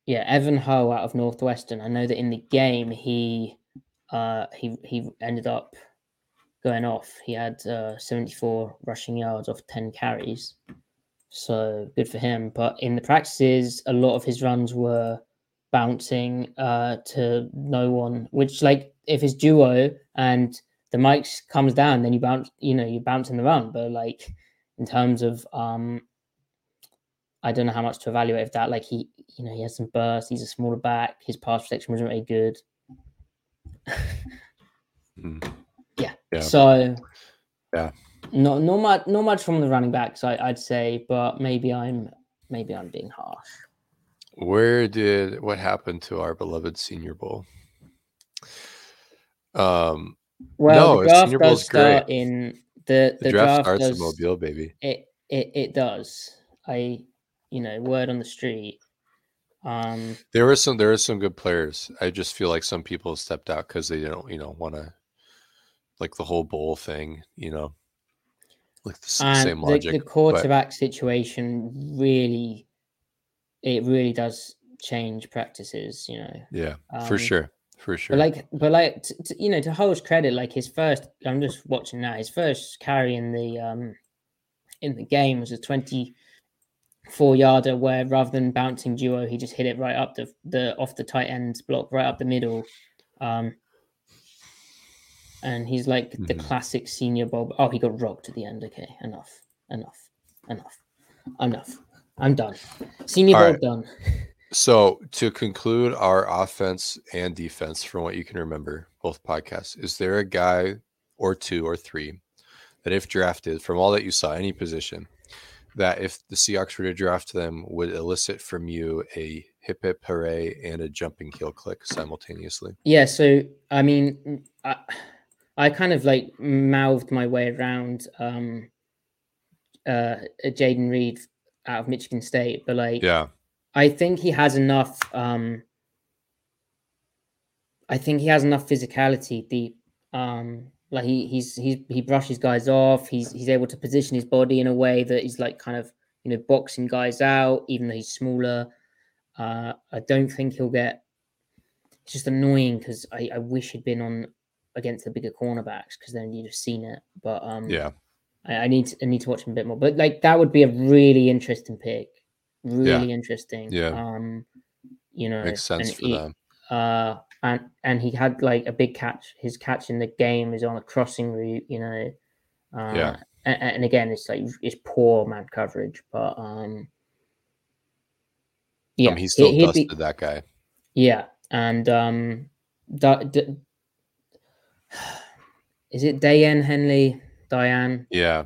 yeah, Evan Hull out of Northwestern. I know that in the game he uh, he he ended up going off. He had uh, 74 rushing yards off 10 carries. So good for him. But in the practices, a lot of his runs were bouncing uh, to no one, which, like, if it's duo and the mic comes down, then you bounce, you know, you bounce in the run. But, like, in terms of, um, I don't know how much to evaluate of that. Like, he, you know, he has some bursts. He's a smaller back. His pass protection wasn't very good. Mm. Yeah. Yeah. So Yeah. not not much not much from the running backs, I, I'd say, but maybe I'm maybe I'm being harsh. Where did what happened to our beloved Senior Bowl? Um, Well, No, the draft Senior does Bowl's start great. in the the, the draft, draft, starts does, in Mobile, baby. It, it it does. I you know word on the street. Um, There were some there are some good players. I just feel like some people stepped out because they don't, you know, want to like the whole bowl thing, you know, like the same the, logic. the but- quarterback situation really, it really does change practices. You know, yeah, for um, sure, for sure. But like, but like, t- t- you know, to Hull's credit, like his first, I'm just watching now. His first carry in the um in the game was a 24 yarder, where rather than bouncing duo, he just hit it right up the the off the tight end block, right up the middle. Um, and he's like the Mhm. classic senior Bob. Oh, he got rocked at the end. Okay, enough, enough, enough, enough. I'm done. Senior All Bowl right. done. So to conclude our offense and defense from what you can remember, both podcasts, is there a guy or two or three that if drafted from all that you saw, any position, that if the Seahawks were to draft them would elicit from you a hip hip hooray and a jumping heel click simultaneously? Yeah, so I mean, I, I kind of like mouthed my way around um, uh, Jayden Reed out of Michigan State, but like, Yeah. I think he has enough. Um, I think he has enough physicality. Deep, um, like he he's he's he brushes guys off. He's he's able to position his body in a way that he's like kind of you know boxing guys out, even though he's smaller. Uh, I don't think he'll get. It's just annoying because I, I wish he'd been on against the bigger cornerbacks because then you'd have seen it. But um, Yeah. I, I need to, I need to watch him a bit more. But like that would be a really interesting pick. Really interesting. Yeah. Um, you know, Makes sense for he- them. Uh, and and he had like a big catch. His catch in the game is on a crossing route. You know. Uh, Yeah. And, and again, it's like it's poor man coverage, but um. Yeah, Um, he still he'd dusted be- that guy. yeah, and um, da, da- is it Daiyan Henley? Diane Yeah.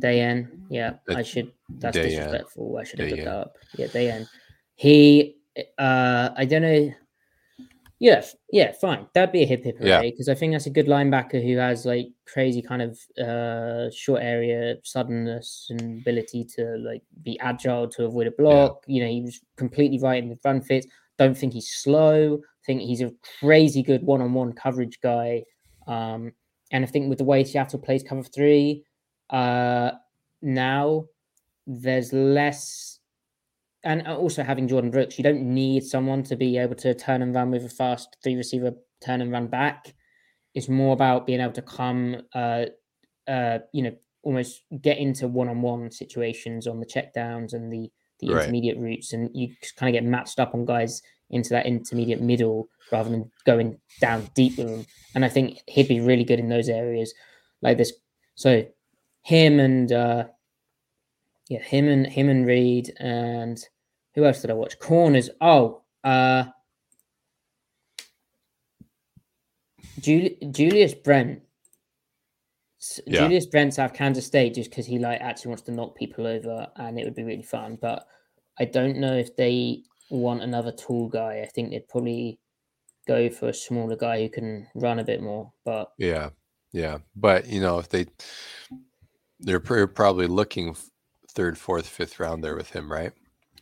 Daiyan? Yeah, I should. That's Daiyan. disrespectful. I should have looked that up. Yeah, Daiyan. He, uh, I don't know. Yeah, yeah, fine. That'd be a hip hip Yeah. because I think that's a good linebacker who has like crazy kind of uh short area suddenness and ability to like be agile to avoid a block. You know, he was completely right in the run fits. don't think he's slow. Think he's a crazy good one-on-one coverage guy. Um, and I think with the way Seattle plays cover three, uh, now there's less, and also having Jordyn Brooks, you don't need someone to be able to turn and run with a fast three receiver turn and run back. It's more about being able to come, uh, uh, you know, almost get into one-on-one situations on the checkdowns and the the Right. intermediate routes, and you kind of get matched up on guys into that intermediate middle rather than going down deep with them. And I think he'd be really good in those areas, like this. So him and uh, yeah, him and him and Reed and who else did I watch? Corners. Oh, uh, Juli- Julius Brent. Yeah. Julius Brents out of Kansas State just because he like actually wants to knock people over, and it would be really fun. But I don't know if they want another tall guy. I think they'd probably go for a smaller guy who can run a bit more. But Yeah, yeah, but you know, if they they're pr- probably looking third, fourth, fifth round there with him, right?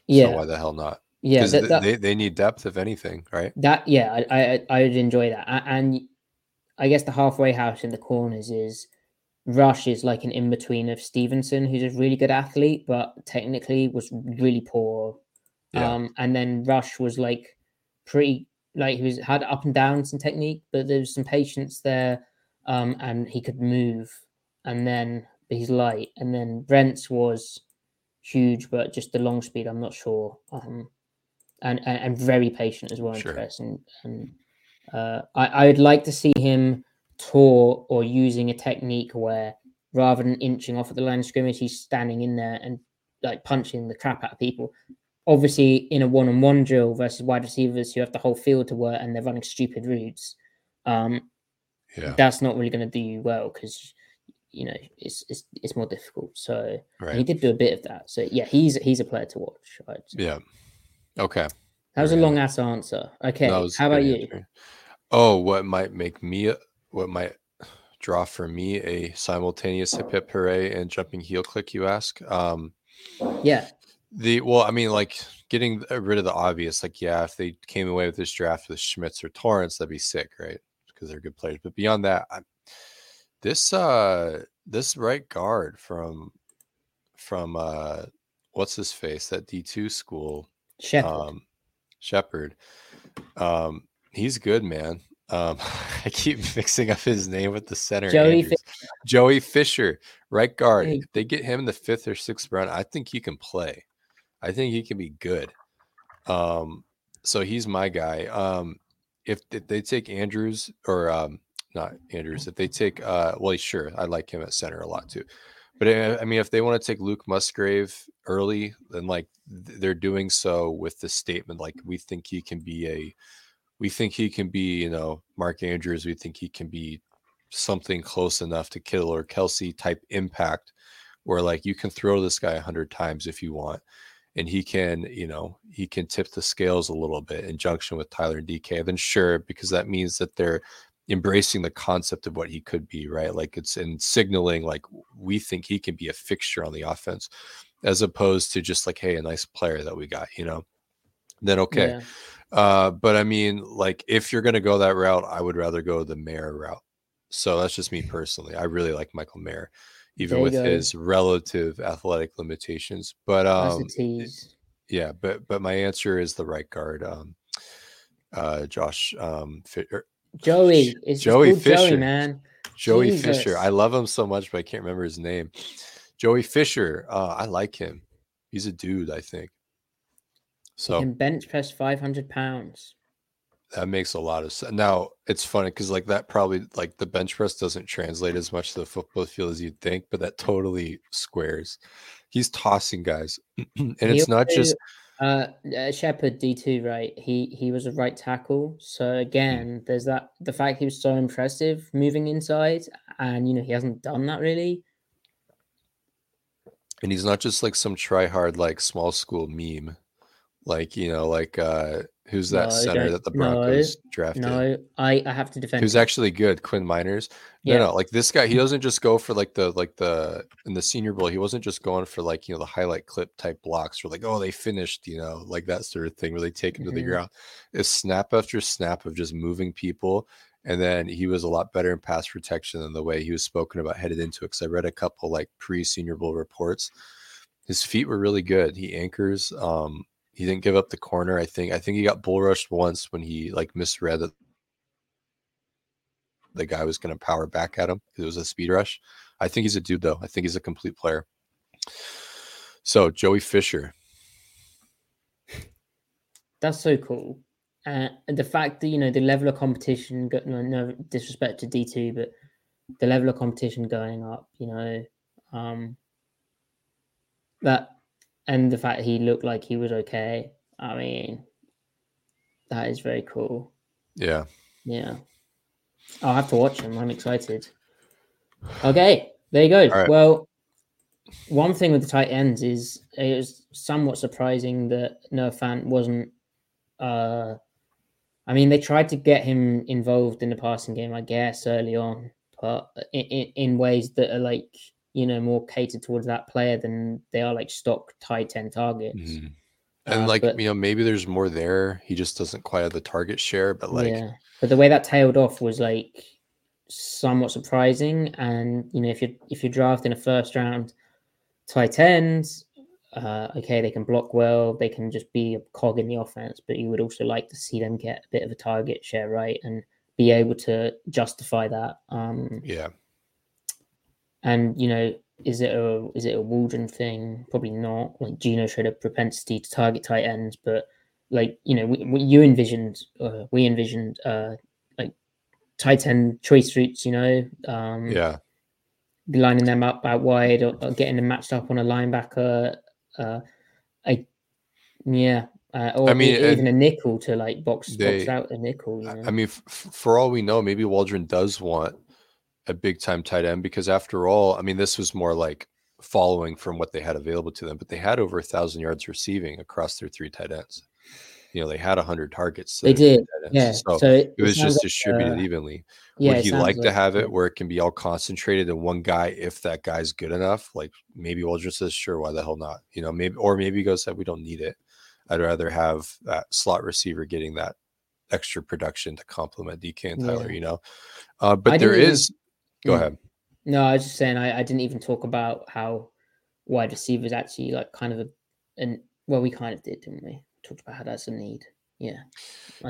yeah, So why the hell not? yeah, that, that, they they need depth, if anything, right? that yeah, I, I I would enjoy that. A- And I guess the halfway house in the corners is Rush is like an in between of Stevenson, who's a really good athlete, but technically was really poor. Yeah. Um, and then Rush was like pretty like he was had up and downs in technique, but there was some patience there, um, and he could move. And then but he's light. And then Brents was huge, but just the long speed, I'm not sure. Um, and and, and very patient as well in Sure. And and uh, I I would like to see him tour or using a technique where rather than inching off at the line of scrimmage, he's standing in there and like punching the crap out of people. Obviously, in a one-on-one drill versus wide receivers who have the whole field to work and they're running stupid routes, um, Yeah, that's not really going to do you well because you know it's, it's it's more difficult. So and he did do a bit of that. So yeah, he's he's a player to watch. I'd. Yeah. Okay. That was a long ass answer. Okay, That was a how about you? answer. Oh, what might make me what might draw for me a simultaneous hip hip hooray and jumping heel click? You ask. Um, Yeah, The well, I mean, like getting rid of the obvious, like yeah, if they came away with this draft with Schmitz or Torrence, that'd be sick, right? Because they're good players. But beyond that, I, this uh this right guard from from uh what's his face that D two school Shepherd. um Shepherd, um he's good, man. Um, [LAUGHS] I keep mixing up his name with the center. Joey Andrews. Joey Fisher, right guard. Hey. If they get him in the fifth or sixth round, I think he can play. I think he can be good. Um, so he's my guy. Um, if, if they take Andrews or um, not Andrews, if they take uh, well, sure, I like him at center a lot too. But uh, I mean, if they want to take Luke Musgrave early, then like they're doing so with the statement like we think he can be a, we think he can be you know Mark Andrews. We think he can be something close enough to Kittle or Kelce type impact, where like you can throw this guy a hundred times if you want, and he can, you know, he can tip the scales a little bit in junction with Tyler and DK. Then sure, because that means that they're embracing the concept of what he could be, right? Like it's in signaling like we think he can be a fixture on the offense, as opposed to just like, hey, a nice player that we got, you know. Then okay. Yeah. Uh, but I mean, like, if you're going to go that route, I would rather go the Mayer route. So that's just me [LAUGHS] personally. I really like Michael Mayer, even with go. his relative athletic limitations. But um, yeah, but but my answer is the right guard, um, uh, Josh, um, Fi- er, Joey. It's Joey called Joey, Fisher. man. Joey Jesus. Fisher. I love him so much, but I can't remember his name. Joey Fisher. Uh, I like him. He's a dude. I think. He So can bench press 500 pounds. That makes a lot of sense. Now it's funny because like that probably like the bench press doesn't translate as much to the football field as you'd think, but that totally squares. He's tossing guys, [CLEARS THROAT] and He it's not just uh, uh Shepherd D two right. He he was a right tackle. So again, there's that the fact he was so impressive moving inside, and you know he hasn't done that really. and he's not just like some try hard like small school meme, like you know like uh Who's that No, center that the no, Broncos drafted? No, I, I have to defend. Who's him. actually good? Quinn Meinerz. No, Yeah. no, like this guy, he doesn't just go for like the like the in the Senior Bowl. He wasn't just going for like you know the highlight clip type blocks or like oh they finished you know like that sort of thing where they take him to the Mhm. ground. It's snap after snap of just moving people, and then he was a lot better in pass protection than the way he was spoken about headed into it. Because I read a couple like pre Senior Bowl reports. His feet were really good. He anchors. Um, he didn't give up the corner. I think. I think he got bull rushed once when he like misread that the guy was going to power back at him because it was a speed rush. I think he's a dude though. I think he's a complete player. So Joey Fisher, That's so cool. Uh, and the fact that you know the level of competition, no, no disrespect to D two, but the level of competition going up, you know, um, that and the fact he looked like he was okay. I mean, that is very cool. yeah, Yeah, I'll have to watch him. I'm excited. Okay, there you go. right. Well, one thing with the tight ends is it was somewhat surprising that Noah Fant wasn't. Uh, I mean, they tried to get him involved in the passing game, I guess, early on, but in, in, in ways that are like you know more catered towards that player than they are like stock tight end targets. Mhm. and Uh, like but- you know maybe there's more there. He just doesn't quite have the target share, but like yeah, but the way that tailed off was like somewhat surprising. And you know, if you if you're drafting a first round tight end, uh, okay, they can block well, they can just be a cog in the offense, but you would also like to see them get a bit of a target share, right, and be able to justify that. Um, yeah, and you know, is it a is it a Waldron thing? Probably not. Like Gino showed a propensity to target tight ends, but like you know, we, we, you envisioned, uh, we envisioned uh, like tight end choice routes. You know, um, yeah, lining them up out wide or, or getting them matched up on a linebacker. Uh, I yeah. Uh, or I mean, even a nickel to like box box out a nickel. You I- know? I mean, f- for all we know, maybe Waldron does want a big time tight end because, after all, I mean, this was more like following from what they had available to them, but they had over a thousand yards receiving across their three tight ends. You know, they had a hundred targets. they did, yeah. So, So, it was just like, distributed uh, evenly. Yeah, Would it he like to have it where it can be all concentrated in one guy if that guy's good enough? Like maybe Waldron says, sure, why the hell not? You know, maybe or maybe he goes that we don't need it. I'd rather have that slot receiver getting that extra production to complement DK and Tyler, Yeah. you know. Uh, but I there is go Mm. ahead. No, I was just saying I, I didn't even talk about how wide receivers actually like kind of a and well we kind of did, didn't we? Talked about how that's a need. Yeah.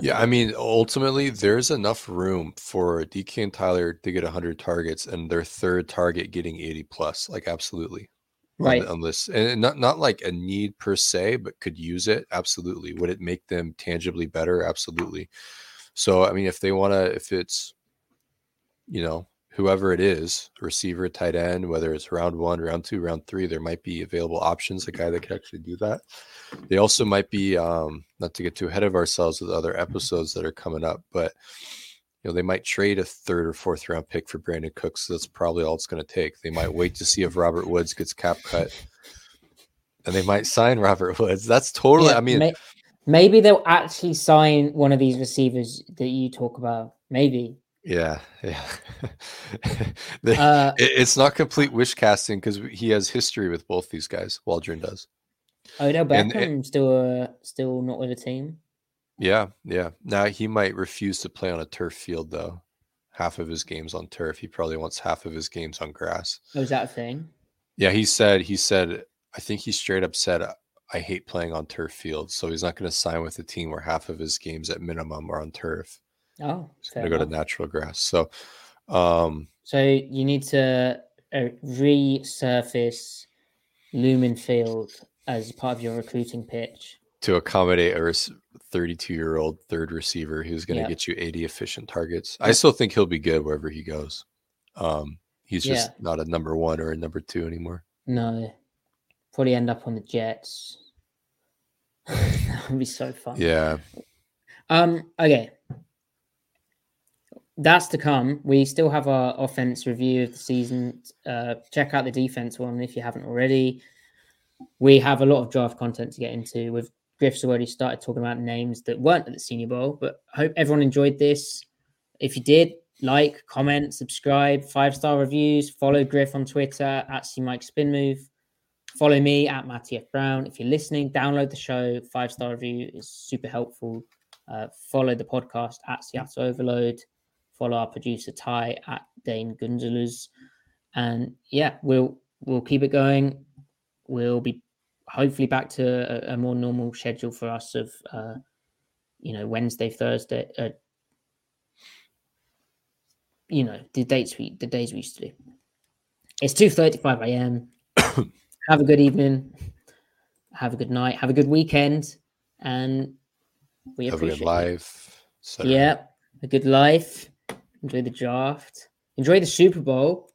Yeah, don't I mean, ultimately, there's enough room for DK and Tyler to get 100 targets and their third target getting 80 plus. Like, absolutely. on- Right. On, this, and not not like a need per se, but could use it. Absolutely. Would it make them tangibly better? Absolutely. So, I mean, if they want to, if it's, you know, whoever it is, receiver, tight end, whether it's round one, round two, round three, there might be available options, a guy that could actually do that. They also might be, um, not to get too ahead of ourselves with other episodes that are coming up, but you know, they might trade a third or fourth round pick for Brandin Cooks. So that's probably all it's going to take. They might wait to see if Robert Woods gets cap cut, and they might sign Robert [LAUGHS] Woods. That's totally. Yeah, I mean, may- maybe they'll actually sign one of these receivers that you talk about. Maybe. Yeah, yeah. [LAUGHS] They- Uh, it- it's not complete wish casting because he has history with both these guys. Waldron does. Odell and- Beckham still uh, still not with a team. Yeah, yeah. Now he might refuse to play on a turf field though. Half of his games on turf. He probably wants half of his games on grass. Oh, is that a thing? Yeah, he said he said I think he straight up said "Uh, I hate playing on turf fields, so he's not going to sign with a team where half of his games at minimum are on turf. Oh, fair going to go to natural grass. So, um, So you need to uh, resurface Lumen Field as part of your recruiting pitch. to accommodate a 32 year old third receiver who's going to Yeah. get you 80 efficient targets. I still think he'll be good wherever he goes. Um, he's just Yeah. not a number one or a number two anymore. No, probably end up on the Jets. [LAUGHS] that would be so fun. Yeah. Um. Okay. That's to come. We still have our offense review of the season. Uh, check out the defense one if you haven't already. We have a lot of draft content to get into. We've Griff's already started talking about names that weren't at the Senior Bowl, but hope everyone enjoyed this. If you did, like, comment, subscribe, five star reviews, follow Griff on Twitter at C Mike Spin Move. follow me at Matty F Brown. If you're listening, download the show. Five star review is super helpful. Uh, follow the podcast at Seattle Overload. Follow our producer Ty at Dane Gunzelers, and yeah, we'll we'll keep it going. We'll be hopefully back to a, a more normal schedule for us of uh, you know Wednesday, Thursday. Uh, you know the dates we the days we used to do. It's two thirty five a.m. [COUGHS] have a good evening. Have a good night. Have a good weekend, and we Have a good life. cetera. Yeah, a good life. Enjoy the draft. Enjoy the Super Bowl.